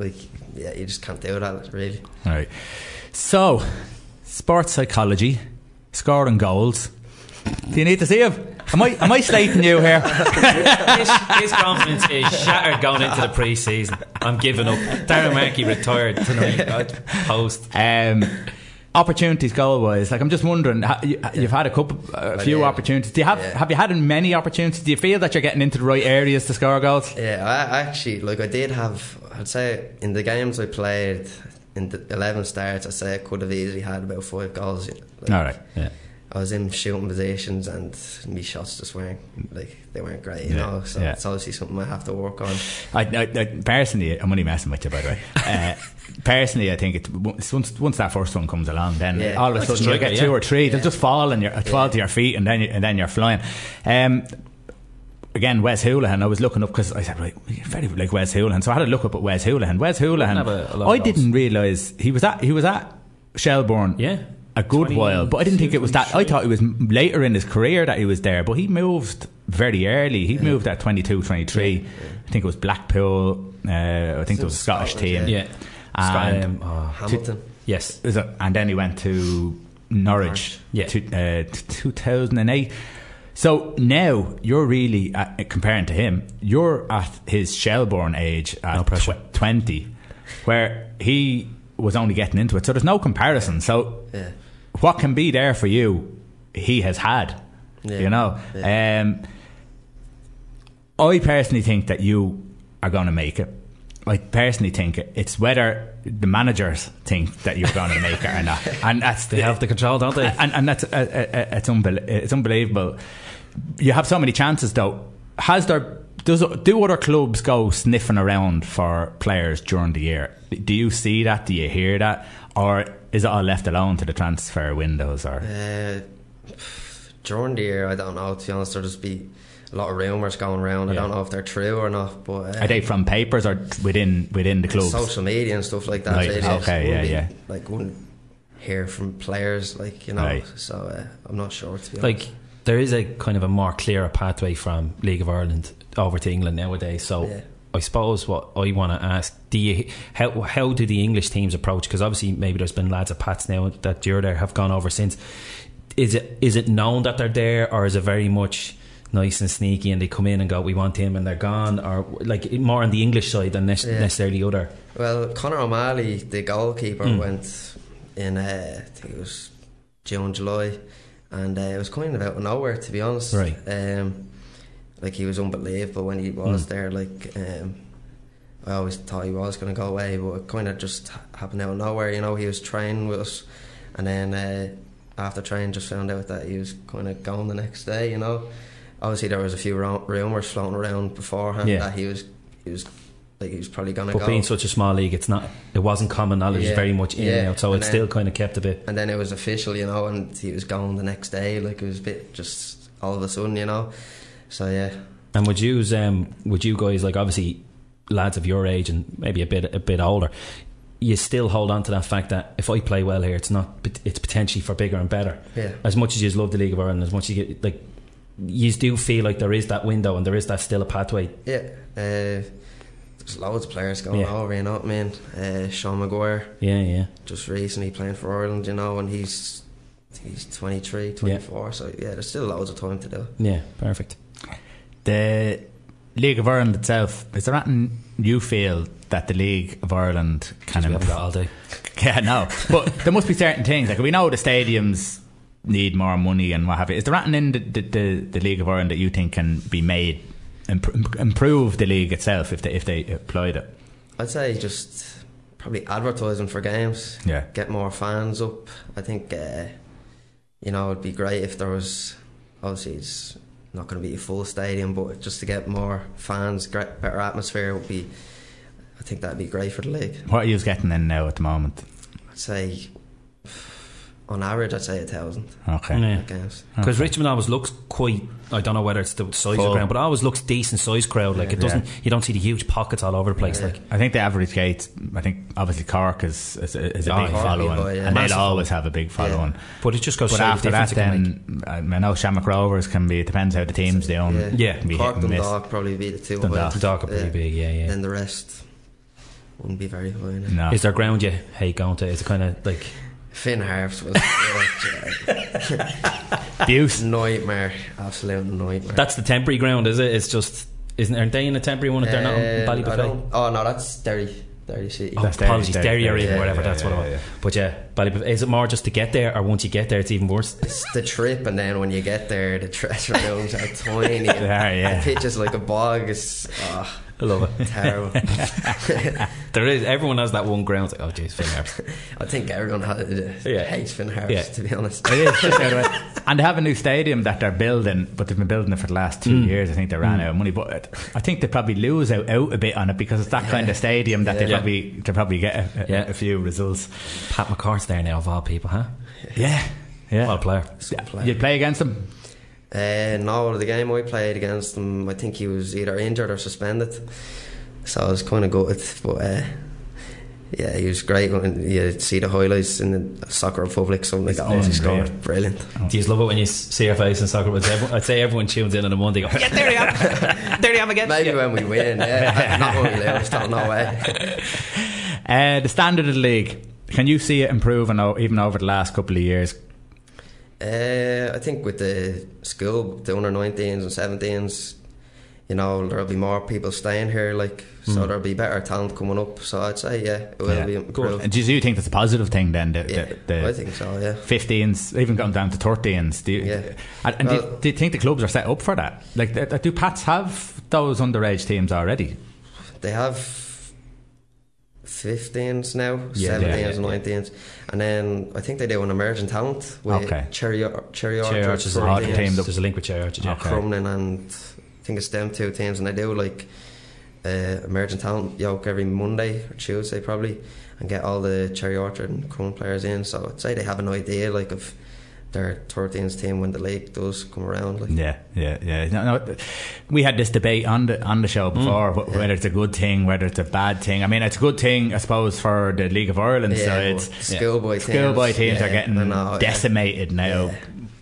like, yeah, you just can't do that really. All right. So, sports psychology, scoring goals. Do you need to see him? Am I am I slating you here? his, his confidence is shattered going into the pre-season. I'm giving up. Darren Markey retired tonight. I'd Post. Um, opportunities goal wise, like I'm just wondering, you, you've had a couple, a few yeah. opportunities. Do you have Yeah. have you had many opportunities? Do you feel that you're getting into the right areas to score goals? Yeah, I actually like I did have. I'd say in the games I played, in the eleven starts, I say I could have easily had about five goals. Like, All right. Yeah. I was in shooting positions and my shots just weren't like they weren't great, you Yeah, know. So yeah. it's obviously something I have to work on. I, I, I, personally, I'm only messing with you, by the way. Uh, personally, I think it, once once that first one comes along, then Yeah. all of a sudden you get two yeah. or three. They'll just fall and you're fall to your feet, and then you, and then you're flying. Um, again, Wes Hoolahan. I was looking up because I said, right, you're very like Wes Hoolahan. So I had to look up at Wes Hoolahan. Wes Hoolahan. Have a- a lot of I didn't realise he was at he was at Shelbourne. Yeah. A good while, but I didn't think it was that. I thought it was later in his career that he was there, but he moved very early. He moved at 22, 23. I think it was Blackpool. Uh, I think it was a Scottish Scotland, team. Yeah. And, um, oh, Hamilton. yes. and then he went to Norwich. Yeah. To, uh, t- 2008. So now you're really at, comparing to him. You're at his Shelbourne age at pressure. tw- 20, where he was only getting into it. So there's no comparison. So Yeah. what can be there for you, he has had. Yeah. You know. Um, I personally think that you are going to make it. I personally think. It's whether the managers think that you're going to make it or not, and that's They have the control, don't they? and, and that's uh, uh, it's, unbel- it's unbelievable. You have so many chances, though. Has there does do other clubs go sniffing around for players during the year? Do you see that? Do you hear that, or is it all left alone to the transfer windows? Or Uh, during the year, I don't know. To be honest, there'll just be a lot of rumours going around. I don't know if they're true or not. But uh, Are they from papers or within within the club? social media and stuff like that. Right, really. okay, Wouldn't yeah, be, yeah. Like wouldn't hear from players, like you know. Right. So uh, I'm not sure to be Like honest. there is a kind of a more clearer pathway from League of Ireland over to England nowadays. So Yeah. I suppose what I want to ask: Do you how how do the English teams approach? Because obviously maybe there's been lads at Pats now that you're there have gone over since. Is it is it known that they're there, or is it very much? Nice and sneaky, and they come in and go, "We want him," and they're gone, or like more on the English side than nec- Yeah. necessarily other. Well, Conor O'Malley, the goalkeeper, Mm. went in. Uh, I think it was June, July, and uh, it was coming of out of nowhere, to be honest. Right. Um, like he was unbelievable when he was Mm. there. Like um, I always thought he was going to go away, but it kind of just happened out of nowhere. You know, he was training with us, and then uh, after training, just found out that he was kind of gone the next day. You know, obviously there was a few rumours floating around beforehand Yeah. that he was he was like he was probably going to go. But go. being such a small league, it's not. It wasn't common knowledge. Yeah, very much in yeah, and out, so and it's then- still kind of kept a bit. and then it was official, you know, and he was gone the next day. Like it was a bit just all of a sudden, you know. So yeah, And would you, um, would you guys like obviously lads of your age and maybe a bit a bit older, you still hold on to that fact that if I play well here, it's not it's potentially for bigger and better. Yeah. As much as you love the League of Ireland, as much as you get, like, you do feel like there is that window and there is that still a pathway. yeah. Uh, there's loads of players going Yeah. over, you know what I mean? Uh, Sean Maguire Yeah, yeah. just recently playing for Ireland, you know, and he's he's 23, 24. So yeah, there's still loads of time to do. Yeah, perfect. The League of Ireland itself, is there anything you feel that the League of Ireland can We haven't got improve? all day. Yeah, no. But there must be certain things. Like we know the stadiums need more money and what have you. Is there anything in the, the, the, the League of Ireland that you think can be made imp- improve the league itself if they if they applied it? I'd say just probably advertising for games. Yeah. Get more fans up. I think uh, you know it'd be great if there was. Obviously, it's not going to be a full stadium, but just to get more fans, great, better atmosphere would be. I think that'd be great for the league. What are you getting in now at the moment? I'd say, on average, I'd say a thousand Okay. Yeah. games. Because Richmond always looks quite. I don't know whether it's the size of the ground, but it always looks decent sized crowd. Like it doesn't. You don't see the huge pockets all over the place. Like I think the average gate. I think obviously Cork is is, a- is a Oh, big following, boy, yeah. and they'll always have a big following. But it just goes But to show the after that, difference it can then I know Shamrock Rovers can be. It depends how the team's doing. Yeah, Yeah. Be Cork and miss. Dundalk probably be the two. Dundalk. highest. Dundalk are pretty big, yeah, yeah. Then the rest wouldn't be very high. No. Is there ground you hate going to? Is it kind of like Finn Harps was yeah, Abuse. nightmare, absolute nightmare. that's the temporary ground? Is it? It's just isn't aren't they in a temporary one if they're not in Um, I Ballybofey? Oh no, that's Derry, Derry City. Oh, That's apologies, Derry, Derry, Derry, area, yeah, whatever. yeah, that's what yeah, I want. yeah. But yeah, Ballybofey. Is it more just to get there, or once you get there, it's even worse? It's the trip, and then when you get there, the dressing rooms are tiny. They are, yeah. The pitch is like a bog. It's oh, I love it. terrible. there is everyone has that one ground. Like, oh, jeez, Finn Harps. I think everyone has, Yeah. hates Finn Harps, Yeah. to be honest. It is just out of it. and they have a new stadium that they're building, but they've been building it for the last two Mm. years. I think they ran out of money, but it- I think they probably lose out, out a bit on it because it's that kind of stadium that they Yeah. probably they probably get a, a, Yeah. a few results. Pat McCourt's there now, of all people, huh? Yeah, yeah. What a player. Some player. You'd play against them. Uh, no, the game I played against him, I think he was either injured or suspended. So I was kind of gutted, but uh, yeah, he was great. When you see the highlights in the Soccer Republic, some of the goals he unreal. scored, brilliant. Do you love it when you see your face in soccer? But everyone, I'd say everyone tunes in on a Monday. Go, yeah, there I am, there I am again. Maybe when we win, yeah, not when we lose, don't know way. Uh, the standard of the league. Can you see it improving o- even over the last couple of years? Uh, I think with the school, the under 19s and 17s, you know, there'll be more people staying here, like, so there'll be better talent coming up. So I'd say, yeah, it will Hmm. Yeah. be improved. And do you think that's a positive thing then? The, Yeah, the, the I think so, yeah. 15s, even going down to 13s. Do you, Yeah. And, and do, you, do you think the clubs are set up for that? Like, do Pats have those underage teams already? They have 15s now, Yeah, 17s yeah, and 19s. And then I think they do an emerging talent with Okay. Cherry, Cherry Cherry Orchard, Arch is a link. team There's a link with Cherry Orchard. Yeah. Okay. Crumlin and I think it's them two teams. And they do like uh, emerging talent yoke every Monday or Tuesday probably and get all the Cherry Orchard and Crumlin players in. So I'd say they have an idea like of their 13th team when the league does come around. Like. Yeah, yeah, yeah. No, no, we had this debate on the on the show before, wh- whether it's a good thing, whether it's a bad thing. I mean, it's a good thing, I suppose, for the League of Ireland. so Yeah, it's but schoolboy teams, schoolboy teams are getting I know, yeah. decimated now.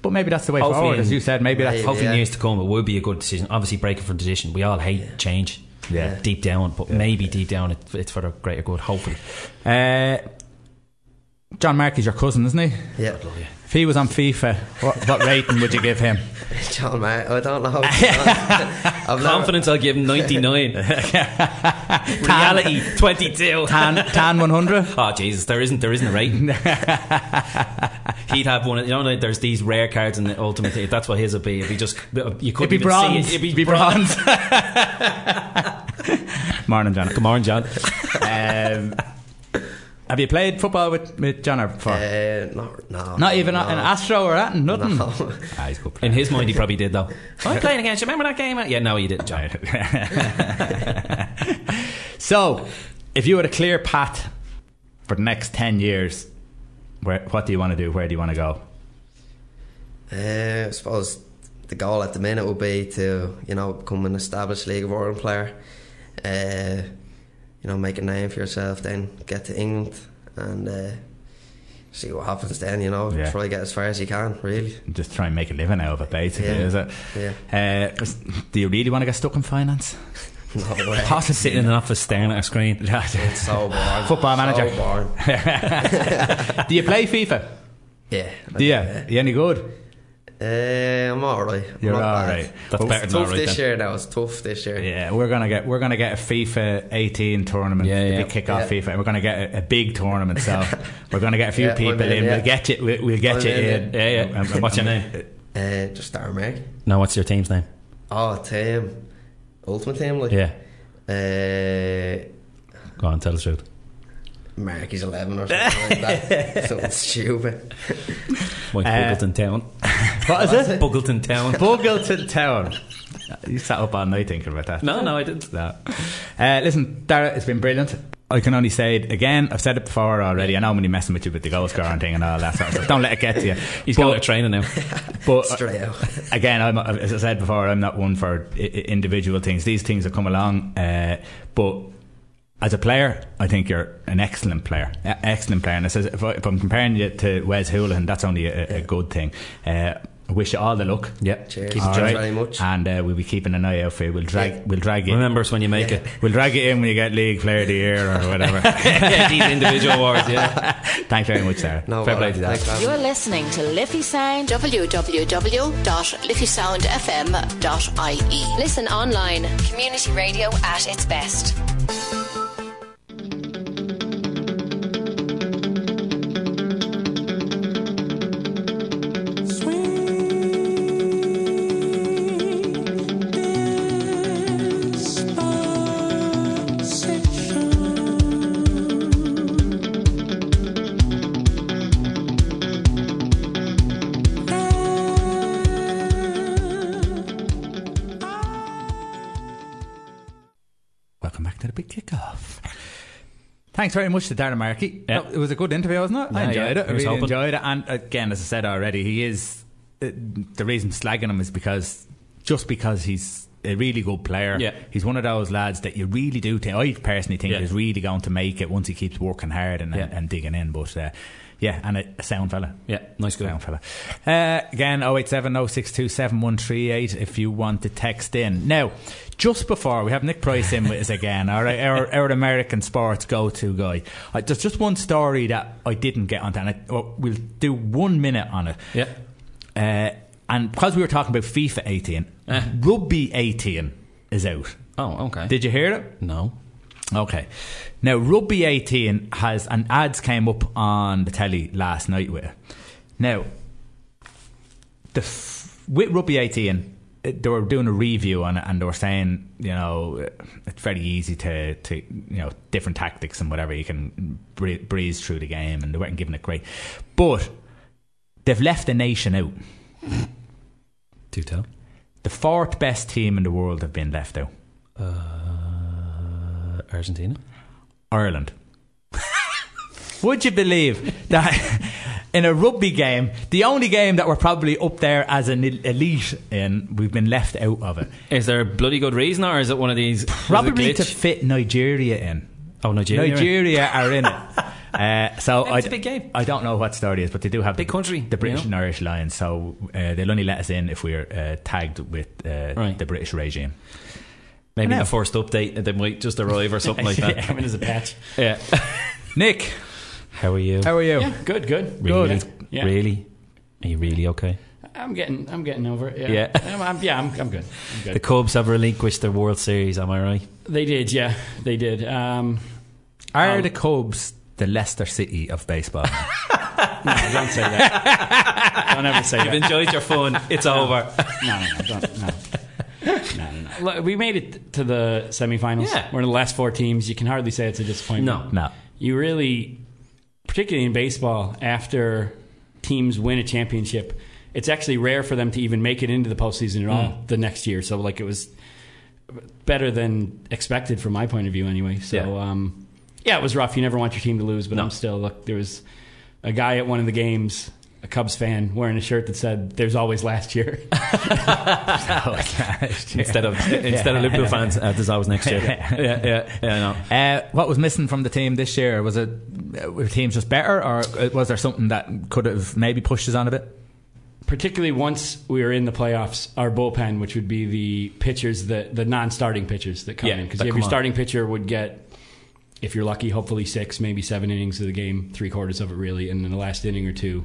But maybe that's the way Hopefully forward, in- as you said. Maybe that's Hopefully, in yeah. years to come, it would be a good decision. Obviously, breaking from tradition. We all hate change. Yeah. Deep down, but maybe deep down, it, it's for the greater good. Hopefully. Uh, John Mark is your cousin, isn't he? Yeah. If he was on FIFA, what, what rating would you give him? John mate, I don't know. I've never, Confidence, I'll give him 99. Reality, 22. Tan, tan 100? Oh Jesus, there isn't there isn't a rating. He'd have one. You know, like, there's these rare cards in the Ultimate. Team. That's what his would be. If he just you could It'd be bronze. See it. It'd Be bronze. Morning, John. Come on, John. Um, have you played football with, with John before? Uh, no, no. Not even no. an Astro or that? Nothing? No. Ah, he's good In his mind, he probably did though. I'm playing against you. Remember that game? Yeah, no, you didn't, John. so, if you had a clear path for the next 10 years, where, what do you want to do? Where do you want to go? Uh, I suppose the goal at the minute would be to, you know, become an established League of Ireland player. Uh, you know, make a name for yourself, then get to England and uh, see what happens then, you know. Yeah. Try to get as far as you can, really. Just try and make a living out of it, basically, Yeah. is it? Yeah. Uh, do you really want to get stuck in finance? No way. Is sitting in an office staring at a screen. It's so boring. Football manager. So boring. do you play FIFA? Yeah. Do you? Are you any good? Uh, I'm alright. I'm You're not bad. alright. That's Well, better It's than tough alright this then. year That was tough this year. Yeah, we're gonna get we're gonna get a FIFA 18 tournament. Yeah, a yeah. big kick off Yeah. FIFA. and We're gonna get a, a big tournament. So we're gonna get a few Yeah, people in, in. yeah. We'll get you. We'll, we'll get I'm you in, in. Yeah, yeah. Um, What's your name? Uh, just Darren Merck. No, what's your team's name? Oh, team. Ultimate team, like. Yeah. Uh, Go on, tell the truth. Marky's 11 or something like that. Something stupid. Mike Uh, Buggleton Town. What is it? Buggleton Town. Buggleton Town. You sat up all night thinking about that. No, no, I didn't. No. Uh, listen, Darragh, it's been brilliant. I can only say it again. I've said it before already. I know I'm only messing with you with the goal scoring thing and all that sort of stuff. Don't let it get to you. He's But- going to training now. But Straight out. again, I'm, as I said before, I'm not one for I- I- individual things. These things have come along, uh, but as a player, I think you're an excellent player, excellent player. And I says, if, I, if I'm comparing you to Wes Hoolahan, that's only a, a good thing. Uh, wish you all the luck. Yep. Cheers. Keep All Thanks right. very much. And uh, we'll be keeping an eye out for you. We'll drag, Yeah. we'll drag you. Remember us when you make it. We'll drag you in when you get League Player of the Year or whatever. These individual awards, yeah. Thanks very much, Sarah. No Fair play bother. to that. Thanks. You're listening to Liffey Sound. www.liffysoundfm.ie. Listen online. Community radio at its best. Thanks very much to Darren Markey. Yeah. No, It was a good interview, wasn't it? I enjoyed yeah. it. I really enjoyed it. And again, as I said already, he is uh, the reason slagging him is because just because he's a really good player. Yeah. He's one of those lads that you really do think. I personally think Yeah. is really going to make it once he keeps working hard and, and, and digging in. But uh, yeah, and a, a sound fella. Yeah, nice guy. Sound fella. Uh, again, 087 062 7138 if you want to text in. Now, just before we have Nick Price in with us again, all right, our, our American sports go to guy. Uh, there's just one story that I didn't get onto, and I, well, we'll do one minute on it. Yeah. Uh, and because we were talking about FIFA 18, Uh. Rugby 18 is out. Oh, okay. Did you hear it? no. Okay. Now, Rugby 18 has, and ads came up on the telly last night with it. Now, the f- with Rugby 18, uh, they were doing a review on it and they were saying, you know, it's very easy to, to you know, different tactics and whatever. You can bree- breeze through the game and they weren't giving it great. But they've left the nation out. Do tell. The fourth best team in the world have been left out. Uh, Argentina. Ireland. Would you believe that in a rugby game, the only game that we're probably up there as an elite in, we've been left out of it. Is there a bloody good reason, or is it one of these? Probably to fit Nigeria in. Oh, Nigeria. Nigeria are in it. Uh, so I, it's a big game. I don't know what story is, but they do have Big the, country, the British you know. and Irish Lions. So uh, they'll only let us in if we're uh, tagged with uh, Right. the British regime. Maybe I know. the first update, and they might just arrive or something like that. Coming as a patch. yeah. Nick, How are you? how are you? Yeah, good, good. really? Yeah. Yeah. Really? Are you really okay? I'm getting, I'm getting over it. Yeah, Yeah. I'm, I'm- yeah, I'm, I'm good. I'm good. The Cubs have relinquished their World Series. Am I right? They did, yeah, they did. Um, Are Um, the Cubs the Leicester City of baseball? no, don't say that. don't ever say You've that. enjoyed your fun. It's over. No, no, no, don't, no. We made it to the semifinals. Yeah. We're in the last four teams. You can hardly say it's a disappointment. No. no. You really, particularly in baseball, after teams win a championship, it's actually rare for them to even make it into the postseason at all the next year. So, like, it was better than expected from my point of view, anyway. So, Yeah. um, yeah, it was rough. You never want your team to lose, but No. I'm still look. There was a guy at one of the games, a Cubs fan, wearing a shirt that said "There's always last year." instead of instead of Liverpool fans, uh, there's always next year. Yeah, yeah, yeah. I know. Uh, what was missing from the team this year? Was it uh, were teams just better, or uh, was there something that could have maybe pushed us on a bit? particularly once we were in the playoffs, our bullpen, which would be the pitchers, the the non-starting pitchers that come Yeah, in, because that your starting pitcher would get, if you're lucky, hopefully six, maybe seven innings of the game, three quarters of it really, and then the last inning or two,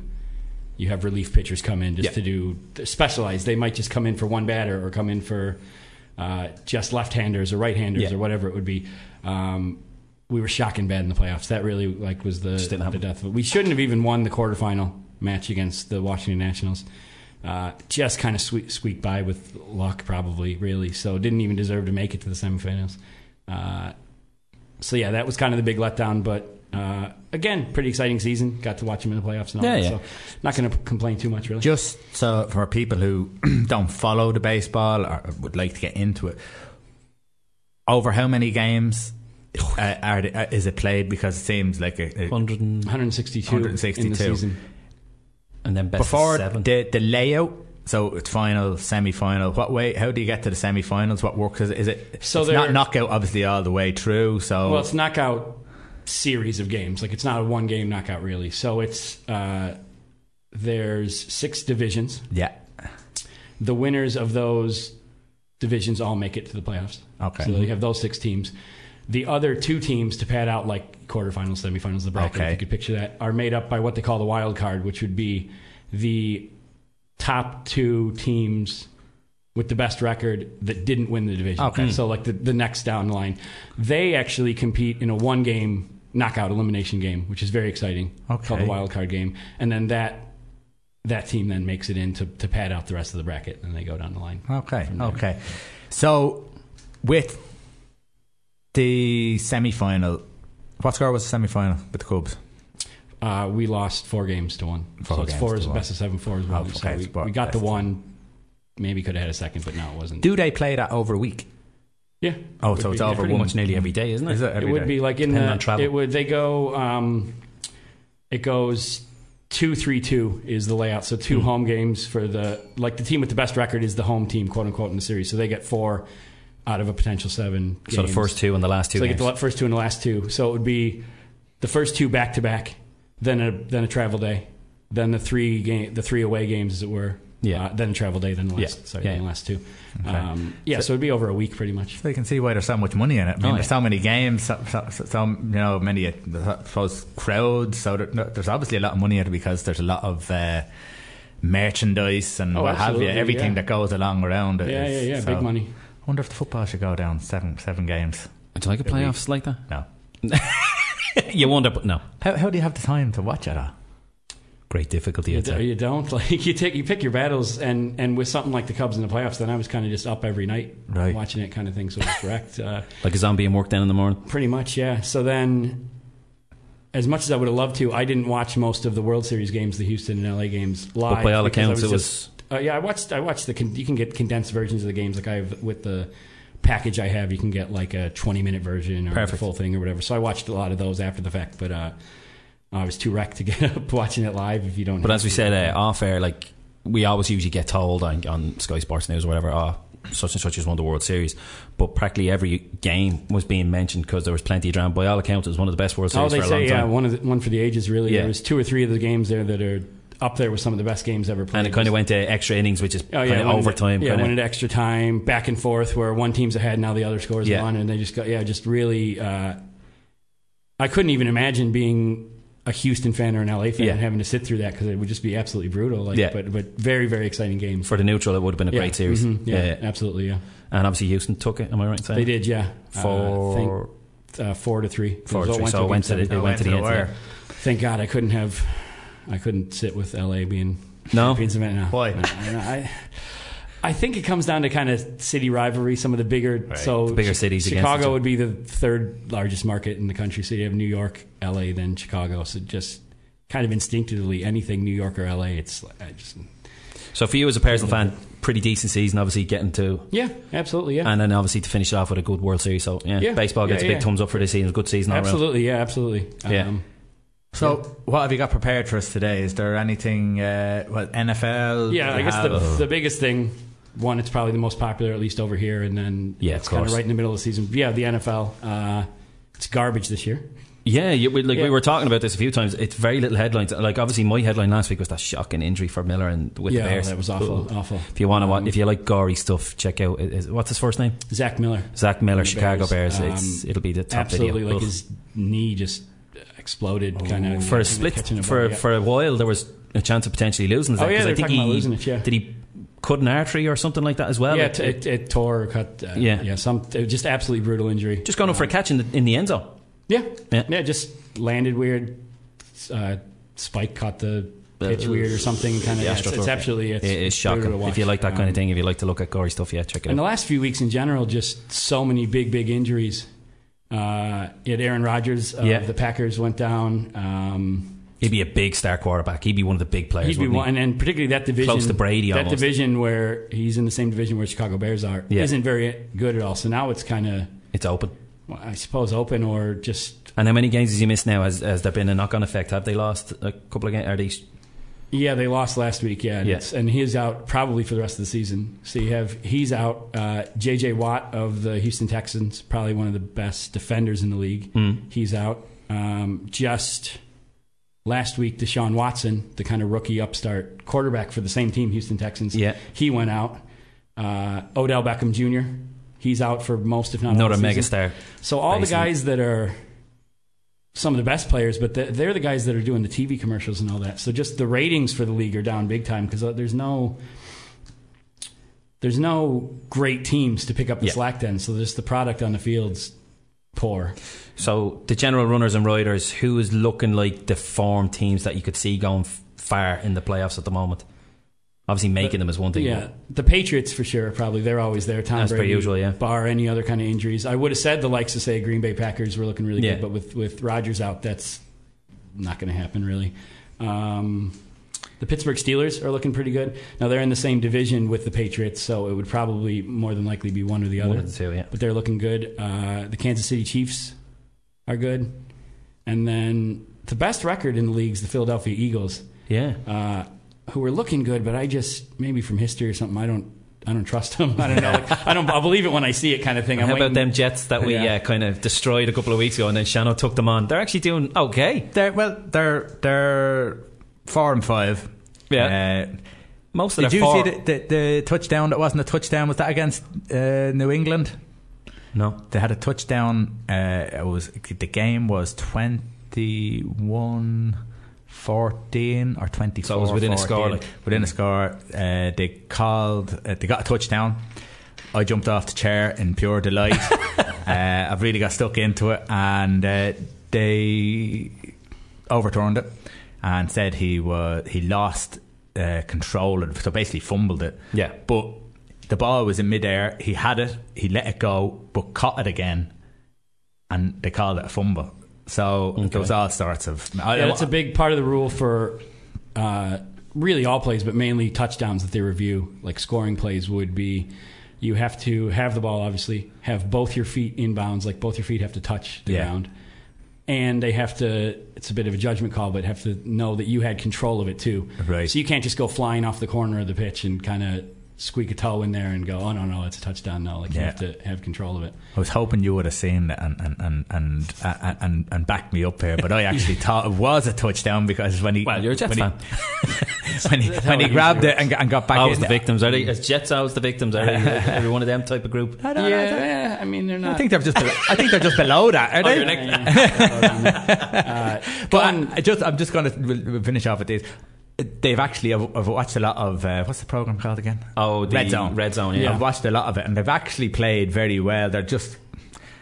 you have relief pitchers come in just Yeah. to do specialized. They might just come in for one batter or come in for uh, just left-handers or right-handers Yeah. or whatever it would be. Um, we were shocking bad in the playoffs. That really like was the, the death of it. We shouldn't have even won the quarterfinal match against the Washington Nationals. Uh, just kind of sque- squeaked by with luck, probably really. So didn't even deserve to make it to the semifinals. Uh, so yeah, that was kind of the big letdown. But uh, again, pretty exciting season. Got to watch him in the playoffs and all Yeah, that. yeah. So not going to complain too much really. Just so for people who don't follow the baseball or would like to get into it, over how many games uh, are uh, is it played? Because it seems like a, a 100 and, 162, in the season. and then best before of seven. the the layout. So it's final, semi final. What way? How do you get to the semi finals? What works? Is it? Is it So it's not knockout, obviously, all the way through. So Well, it's knockout series of games. Like it's not a one game knockout really. So it's uh, there's six divisions. yeah, the winners of those divisions all make it to the playoffs. Okay. So you have those six teams. The other two teams to pad out like quarterfinals, semifinals, the bracket, Okay. if you could picture that, are made up by what they call the wild card, which would be the top two teams with the best record that didn't win the division. Okay. So like the, the next down the line. They actually compete in a one game knockout elimination game, which is very exciting. Okay. Called the wild card game. And then that that team then makes it in to, to pad out the rest of the bracket and they go down the line. Okay, okay. So with the semi final, what score was the semi final with the Cubs? Uh, we lost four games to one. Four so it's four is best of seven, four is one. Oh, so okay, we, it's about we got the one. Maybe could have had a second, but no, it wasn't. Do they play that over a week? Yeah. Oh, Would so be, it's yeah, over pretty one much nearly every day, isn't it? Is it It would day? be like in Depending the on travel. it would they go um, it goes two three two is the layout. So two home games for the like the team with the best record is the home team, quote unquote, in the series. So they get four out of a potential seven. So the games. first two and the last two So they get the first two and the last two. So it would be the first two back to back, then a then a travel day, then the three game the three away games as it were. Yeah. Uh, then travel day, then the last Yeah. sorry, Yeah, then the yeah. last two. Um, yeah, so, it'd be over a week pretty much. So you can see why there's so much money in it. I mean, Oh, there's yeah. so many games, so, so, so, so, you know, many uh, I suppose crowds. So there, there's obviously a lot of money in it because there's a lot of uh, merchandise and Oh, what have you, everything yeah. that goes along around it. Yeah, is- yeah, yeah, so- big money. I wonder if the football should go down seven seven games. Would you like a playoffs like that? No. you wonder, but no. How, how do you have the time to watch it? all? Great difficulty, You, d- you don't like you take you pick your battles and and with something like the Cubs in the playoffs, then I was kind of just up every night Right. watching it, kind of thing. So it's correct, uh, Like a zombie and work down in the morning. pretty much, yeah. So then, as much as I would have loved to, I didn't watch most of the World Series games, the Houston and LA games live. But by all accounts, it just- was. Uh, yeah, I watched. I watched the. Con- you can get condensed versions of the games. Like I have with the package I have, you can get like a twenty minute version or Perfect. the full thing or whatever. So I watched a lot of those after the fact. But uh, I was too wrecked to get up watching it live. If you don't, But as we said uh, off air, like we always usually get told on, on Sky Sports News or whatever, oh, such and such has won the World Series. But practically every game was being mentioned because there was plenty of drama. By all accounts, it was one of the best World Series Oh, Series they for a say long yeah, time. one of the, one for the ages. Really, Yeah. there was two or three of the games there that are up there with some of the best games ever played. and it kind of went to extra innings, which is Oh kind yeah, of went overtime. Into, yeah, kind went of. into extra time, back and forth, where one team's ahead, now the other scores Yeah. one, and they just got yeah, just really. Uh, I couldn't even imagine being a Houston fan or an LA fan Yeah. having to sit through that because it would just be absolutely brutal. Like, Yeah. but but very very exciting games For the neutral, it would have been a Yeah. great series. Mhm. Yeah, absolutely. Yeah, And obviously, Houston took it. Am I right saying? they did. Yeah, For- uh, think, uh, four to three. Four to three, so it went to the- seven. it went to the end. Thank God I couldn't have. I couldn't sit with LA being No? champions of it. No. Why? No, no, I, I think it comes down to kind of city rivalry. Some of the bigger, so The bigger cities Chicago would be the third largest market in the country. So you have New York, LA, then Chicago. So just kind of instinctively, anything New York or LA, it's like, I just So for you as a personal fan, pretty decent season. Obviously, getting to yeah, absolutely, yeah, and then obviously to finish it off with a good World Series. So yeah, Yeah. baseball gets Yeah, a big yeah. thumbs up for this season. A good season all around. absolutely, yeah, absolutely. Yeah. Um, So, what have you got prepared for us today? Is there anything? Uh, what NFL? Yeah, I guess the, the biggest thing, one, it's probably the most popular, at least over here, and then Yeah, it's kind of right in the middle of the season. Yeah, the NFL, uh, it's garbage this year. Yeah, you, we, like Yeah. we were talking about this a few times. It's very little headlines. Like obviously, my headline last week was that shocking injury for Miller and with yeah, the Bears. that was awful, awful. If you want to, Um, if you like gory stuff, check out. Is, what's his first name? Zach Miller, Zach Miller, Chicago Bears. Bears. it's, Um, it'll be the top absolutely, video. like his knee just exploded, kind of for a split for for a while, there was a chance of potentially losing. Oh, Zach, yeah, 'cause they I think talking he about losing it, yeah. did he cut an artery or something like that as well. yeah, it, it, it tore, cut. Uh, Yeah. yeah, some just absolutely brutal injury. just going up for a catch in the, in the end zone. Yeah, Yeah. yeah, just landed weird. Uh, Spike caught the pitch weird or something. Kind of, Yeah, it's, it's absolutely it's it is shocking. If you like that kind Um, of thing, if you like to look at gory stuff, yeah, check it out. In the last few weeks in general, just so many big, big injuries. Uh, you had Aaron Rodgers of Yeah. the Packers went down. Um, He'd be a big star quarterback. He'd be one of the big players. he'd be one, and, and particularly that division, Close to Brady That almost. division where he's in the same division where Chicago Bears are Yeah. isn't very good at all. So now it's kind of, It's open. well, I suppose, open or just And how many games has he missed now? Has, has there been a knock on effect? Have they lost a couple of games? Are they? Yeah, they lost last week. Yeah, and, it's- and he's out probably for the rest of the season. So you have he's out. Uh, J.J. Watt of the Houston Texans, probably one of the best defenders in the league. Mm. He's out. Um, just last week, Deshaun Watson, the kind of rookie upstart quarterback for the same team, Houston Texans. Yeah. he went out. Uh, Odell Beckham Jr. He's out for most, if not all Another the mega season. So all Basically. the guys that are some of the best players, but they're, they're the guys that are doing the TV commercials and all that. So just the ratings for the league are down big time because there's no there's no great teams to pick up the Yeah. slack then. So just the product on the field's poor. So the general runners and riders, who is looking like the form teams that you could see going f- far in the playoffs at the moment? Obviously, making them is one thing. Yeah, the Patriots for sure. Probably they're always there. Tom per Brady, usual, yeah. Bar any other kind of injuries, I would have said the likes of say Green Bay Packers were looking really Yeah. good, but with with Rodgers out, that's not going to happen really. Um, the Pittsburgh Steelers are looking pretty good. Now they're in the same division with the Patriots, so it would probably more than likely be one or the other. One of the two, yeah. But they're looking good. Uh, the Kansas City Chiefs are good, and then the best record in the league is the Philadelphia Eagles Yeah. uh, who are looking good, but I just maybe from history or something. I don't. I don't trust them. I don't know. Like, I don't. I'll believe it when I see it, kind of thing. I'm How about waiting- them Jets that we Yeah. uh, kind of destroyed a couple of weeks ago, and then Shano took them on? They're actually doing okay. They're, well, they're they're four and five. Yeah. Uh, Most of did their you four- see the, the, the touchdown that wasn't a touchdown? Was that against uh, New England? No. They had a touchdown. Uh, it was the game was 21 14 or 24 So it was within a score, like- within a score uh, they called uh, they got a touchdown I jumped off the chair in pure delight uh, I've really got stuck into it and uh, they overturned it and said he was he lost uh, control and so basically fumbled it Yeah. but the ball was in midair he had it he let it go but caught it again and they called it a fumble so there was all sorts of I, Yeah, that's a big part of the rule for uh, really all plays, but mainly touchdowns that they review. Like scoring plays would be, you have to have the ball, obviously, have both your feet in bounds, like both your feet have to touch the Yeah. ground. And they have to. It's a bit of a judgment call, but have to know that you had control of it too. Right. So you can't just go flying off the corner of the pitch and kind of squeak a toe in there and go, "Oh no, no, it's a touchdown." No, like you Yeah. have to have control of it. I was hoping you would have seen it and and and and and, and, and backed me up here, but I actually thought it was a touchdown because when he Well, you're a Jets when fan. he, when he, when he grabbed it and, got- and got back Always in the victims, are they? As Jets, always the victims, are they? Every one of them type of group. I don't know. Yeah, I mean they're not. I think they're just. Below, I think they're just below that. Are Oh, they? you're next- uh, But I, I just, I'm just going to finish off with this. They've actually, I've, I've watched a lot of uh, what's the program called again? Oh, the Red Zone. Red Zone, yeah. I've watched a lot of it, and they've actually played very well. They're just,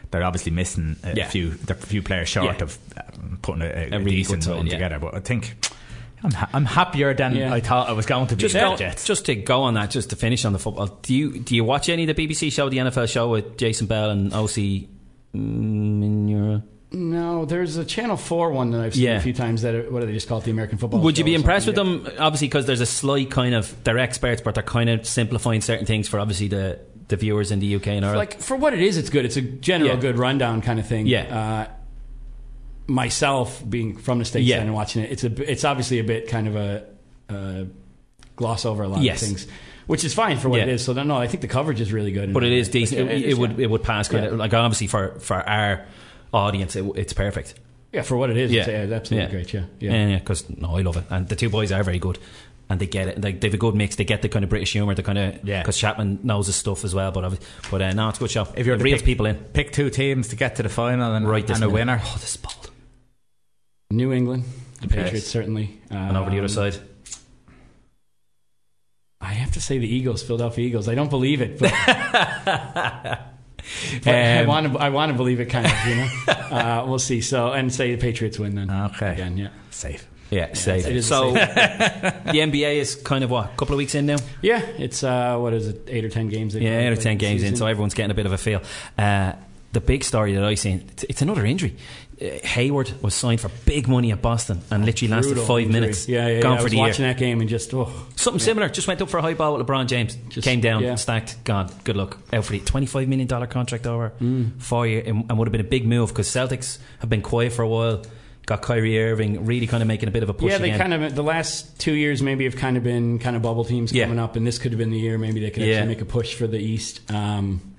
they're obviously missing a Yeah. few, they're a few players short Yeah. of um, putting a, a, A really decent one yeah. together. But I think I'm, ha- I'm happier than. I thought I was going to be. Just, go, just to go on that, just to finish on the football. Do you do you watch any of the BBC show, the NFL show with Jason Bell and Osi Umenyiora? No, there's a Channel Four one that I've seen Yeah. a few times. That are, what do they just call it? The American Football. Would you be impressed with them? Obviously, because there's a slight kind of they're experts, but they're kind of simplifying certain things for obviously the the viewers in the UK and Ireland. Like for what it is, it's good. It's a general Yeah. good rundown kind of thing. Yeah. Uh, myself being from the states Yeah. and watching it, it's a it's obviously a bit kind of a uh, gloss over a lot Yes. of things, which is fine for what it Yeah. is. So no, I think the coverage is really good. but it is decent. it, it would yeah. it would pass kind Yeah. of like obviously for for our audience, it, it's perfect. Yeah, for what it is, Yeah. it's, yeah, it's absolutely great. Yeah, yeah. yeah, yeah. Because no, I love it, and the two boys are very good, and they get it. Like they have a good mix. They get the kind of British humour, the kind of Yeah. Because Chapman knows his stuff as well. But but uh, no, it's a good show. if you're it to reels pick, people in. pick two teams to get to the final and, Right, and a winner. Oh, this is bold. New England, the Yes. Patriots certainly, um, And over the other side, I have to say the Eagles, Philadelphia Eagles. I don't believe it, but I Um, want to. I want to believe it, kind of. You know, uh, we'll see. So and say the Patriots win then. Okay. Again, yeah, Safe. yeah, safe. it is So the NBA is kind of what a couple of weeks in now. yeah. It's uh, what is it? Eight or ten games. they've Yeah, eight or ten this games in, so everyone's getting a bit of a feel. Uh, the big story that I seen, it's, it's another injury. Uh, Hayward was signed for big money at Boston and literally lasted five injury. minutes. Yeah, yeah. gone yeah. I was the watching year. that game and just oh, Something similar. Just went up for a high ball with LeBron James. Just- came down, yeah. stacked, gone. Good luck. Out for the twenty-five million dollar contract over Mm. four year, and, and would have been a big move because Celtics have been quiet for a while. Got Kyrie Irving really kind of making a bit of a push. yeah. They again. kind of the last two years maybe have kind of been kind of bubble teams Yeah. coming up, and this could have been the year maybe they could Yeah. actually make a push for the East. Um, yeah,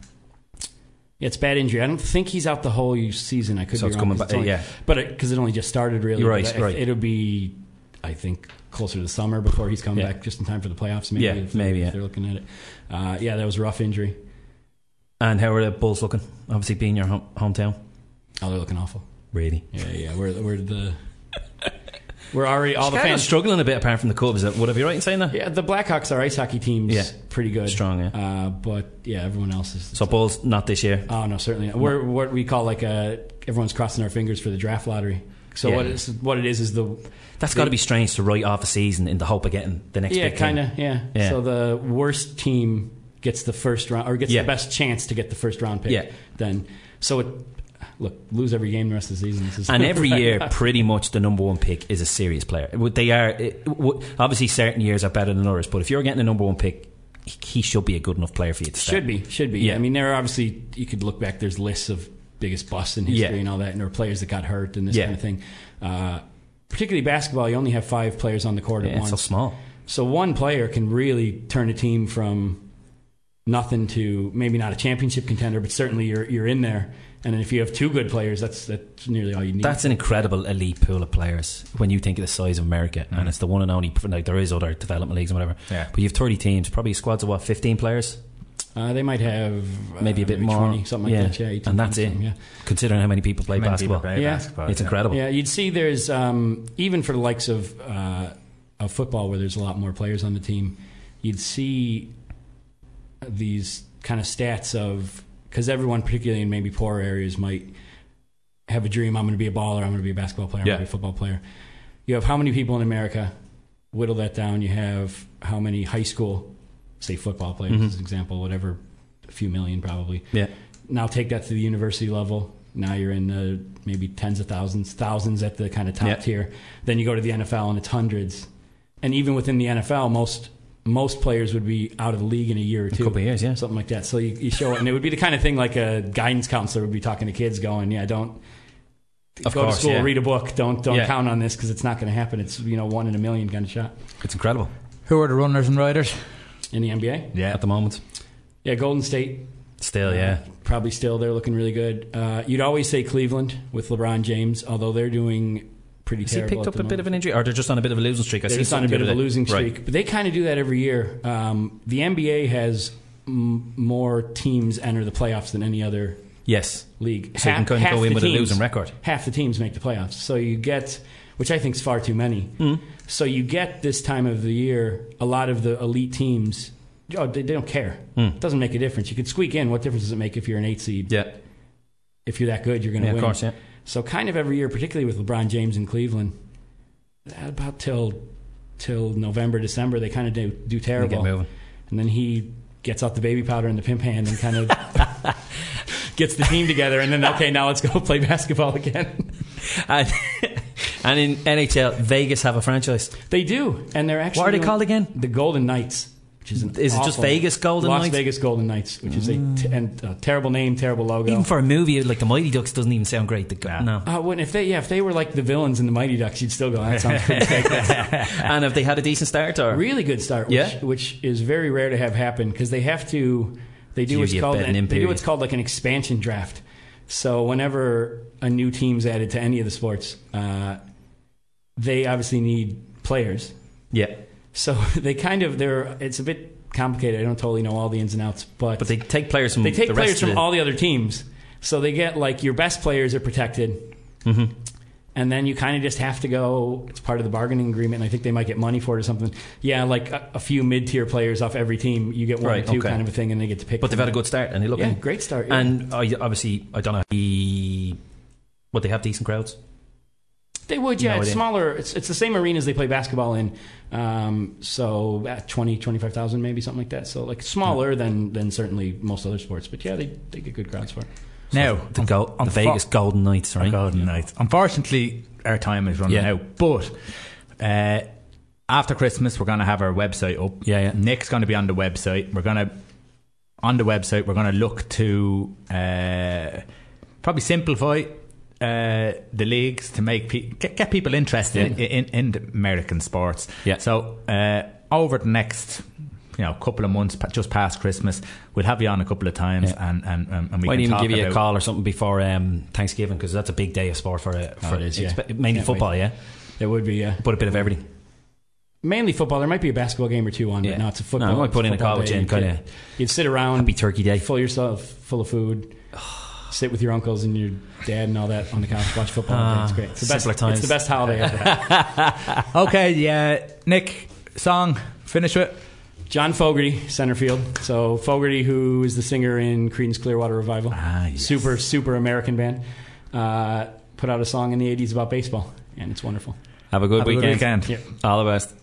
it's bad injury. I don't think he's out the whole season. I could So be it's wrong, back- only- yeah. but because it, only just started really. You're right, I- right. It'll be, I think, closer to the summer before he's coming Yeah. back, just in time for the playoffs. Maybe, Yeah, if they're- maybe, if yeah. they're looking at it. Uh, yeah, that was a rough injury. and how are the Bulls looking? Obviously, being your home, hometown. Oh, they're looking awful. Really, Yeah, yeah. We're we're the we're already all the fans. struggling a bit apart from the Cubs. Would I be right in saying that? Yeah, the Blackhawks, our ice hockey team's Yeah. pretty good, Strong, yeah. Uh, but yeah, everyone else is. So Bulls not this year. oh no, certainly not. We're what we call like a everyone's crossing our fingers for the draft lottery. So Yeah. what is what it is is the That's got to be strange to write off a season in the hope of getting the next. yeah kind of yeah. Yeah. So the worst team gets the first round or gets Yeah. the best chance to get the first round pick. Yeah. Then so it look lose every game the rest of the season. This is And every year, pretty much the number one pick is a serious player. They are obviously certain years are better than others, but if you're getting a number one pick, he- should be a good enough player for you to start. Should be, should be. Yeah. I mean, there are obviously you could look back. There's lists of biggest busts in history Yeah. and all that, and there are players that got hurt and this Yeah. kind of thing. Uh, particularly basketball, you only have five players on the court Yeah, at it's once. so small. So one player can really turn a team from nothing to maybe not a championship contender, but certainly you're you're in there. And then if you have two good players, that's that's nearly all you need. That's an incredible elite pool of players when you think of the size of America, and it's the one and only. Like there is other development leagues and whatever, Yeah. but you have thirty teams, probably squads of what fifteen players, uh, they might have uh, maybe a bit more, 20, something like that. Yeah, and that's it. Yeah. Considering how many people play Many basketball, people play Yeah. basketball, it's yeah. incredible. Yeah, you'd see there's um, even for the likes of uh, of football where there's a lot more players on the team. You'd see these kind of stats of because everyone, particularly in maybe poorer areas, might have a dream. I'm going to be a baller. I'm going to be a basketball player. I'm Yeah. going to be a football player. You have how many people in America? Whittle that down. You have how many high school, say football players, Mhm. as an example, whatever, a few million probably Yeah, now take that to the university level. Now you're in the maybe tens of thousands, thousands at the kind of top Yeah. tier. Then you go to the NFL and it's hundreds. And even within the NFL, most most players would be out of the league in a year or two, A couple of years, yeah. something like that. So you, you show it, and it would be the kind of thing like a guidance counselor would be talking to kids, going, "Yeah, don't Of go course, to school, yeah. read a book. Don't don't Yeah. count on this because it's not going to happen. It's you know one in a million kind of shot It's incredible Who are the runners and riders? in the NBA. Yeah. at the moment. Yeah, Golden State Still, yeah. probably still they're looking really good. Uh, you'd always say Cleveland with LeBron James, although they're doing pretty Has he picked up a bit of an injury, or they're just on a bit of a losing streak? I They're just on a bit of a losing Right. streak, but they kind of do that every year. Um, the NBA has m- more teams enter the playoffs than any other Yes, league. So you can kind of go in with a losing record. Half the teams make the playoffs, so you get, which I think is far too many. Hmm. So you get this time of the year, a lot of the elite teams. Oh, they, they don't care. Hmm. It doesn't make a difference. You could squeak in. What difference does it make if you're an eight seed? Yeah, If you're that good, you're going to yeah, of win. course, yeah. So kind of every year, particularly with LeBron James in Cleveland, about till till November, December, they kind of do do terrible. And then he gets out the baby powder and the pimp hand and kind of gets the team together. And then okay, now let's go play basketball again. And, and in NHL, Vegas have a franchise. They do, and they're actually What are they called again? The Golden Knights. Which is, an Is it just Vegas Golden Knights? Las Knights? Vegas Golden Knights, which is a t- and, uh, terrible name, terrible logo. Even for a movie like the Mighty Ducks, doesn't even sound great. The, No. uh, when, if they yeah if they were like the villains in the Mighty Ducks, you'd still go. That sounds pretty fake. and have they had a decent start? Or really good start, which, Yeah. which is very rare to have happen because they have to. They do what's called betting in they do what's called like an expansion draft. So whenever a new team's added to any of the sports, uh, they obviously need players. yeah, So they kind of they're it's a bit complicated. I don't totally know all the ins and outs, but but they take players from they take the players from the- all the other teams. So they get like your best players are protected. Mhm. And then you kind of just have to go. It's part of the bargaining agreement, and I think they might get money for it or something. Yeah, like a, a few mid-tier players off every team, you get one Right, or two okay. kind of a thing, and they get to pick. But they've had a good start, and they look yeah, great start. yeah. And I, obviously, I don't know. What they have decent crowds. They would, yeah. No it's idea. smaller. It's, it's the same arenas they play basketball in. Um, so at 20, 25,000 maybe, something like that. So like smaller than, than certainly most other sports. But yeah, they, they get good crowds for it. Now, The, go, the unfo- Vegas Golden Knights, right? Golden Knights. Unfortunately, our time is running Yeah. out. But uh, after Christmas, we're going to have our website up. Yeah, yeah. Nick's going to be on the website. We're going to on the website. We're going to look to uh, probably simplify. Uh, the leagues to make pe- get, get people interested Yeah. in, in, in American sports. Yeah. So uh, over the next, you know, couple of months, just past Christmas, we'll have you on a couple of times, Yeah. and, and, and and we Might can even talk give you a call or something before um, Thanksgiving because that's a big day of sport for a, for Oh, it is, yeah. expe- mainly Can't football, wait. yeah, It would be, yeah. but a bit of everything. Mainly football. There might be a basketball game or two on, Yeah. but no, it's a football. No, football. I might put in a football call with day. you and kinda- You'd sit around, Happy Turkey Day. Full yourself full of food, sit with your uncles and your dad and all that on the couch, watch football. all day. Ah, it's great. It's the best. times. It's the best holiday ever. Okay, yeah, Nick, song, finish with. John Fogerty, center field. So Fogerty, who is the singer in Creedence Clearwater Revival, Ah, yes. super super American band, uh, put out a song in the '80s about baseball, and it's wonderful. Have a good Have a good weekend. weekend. Yeah. All the best.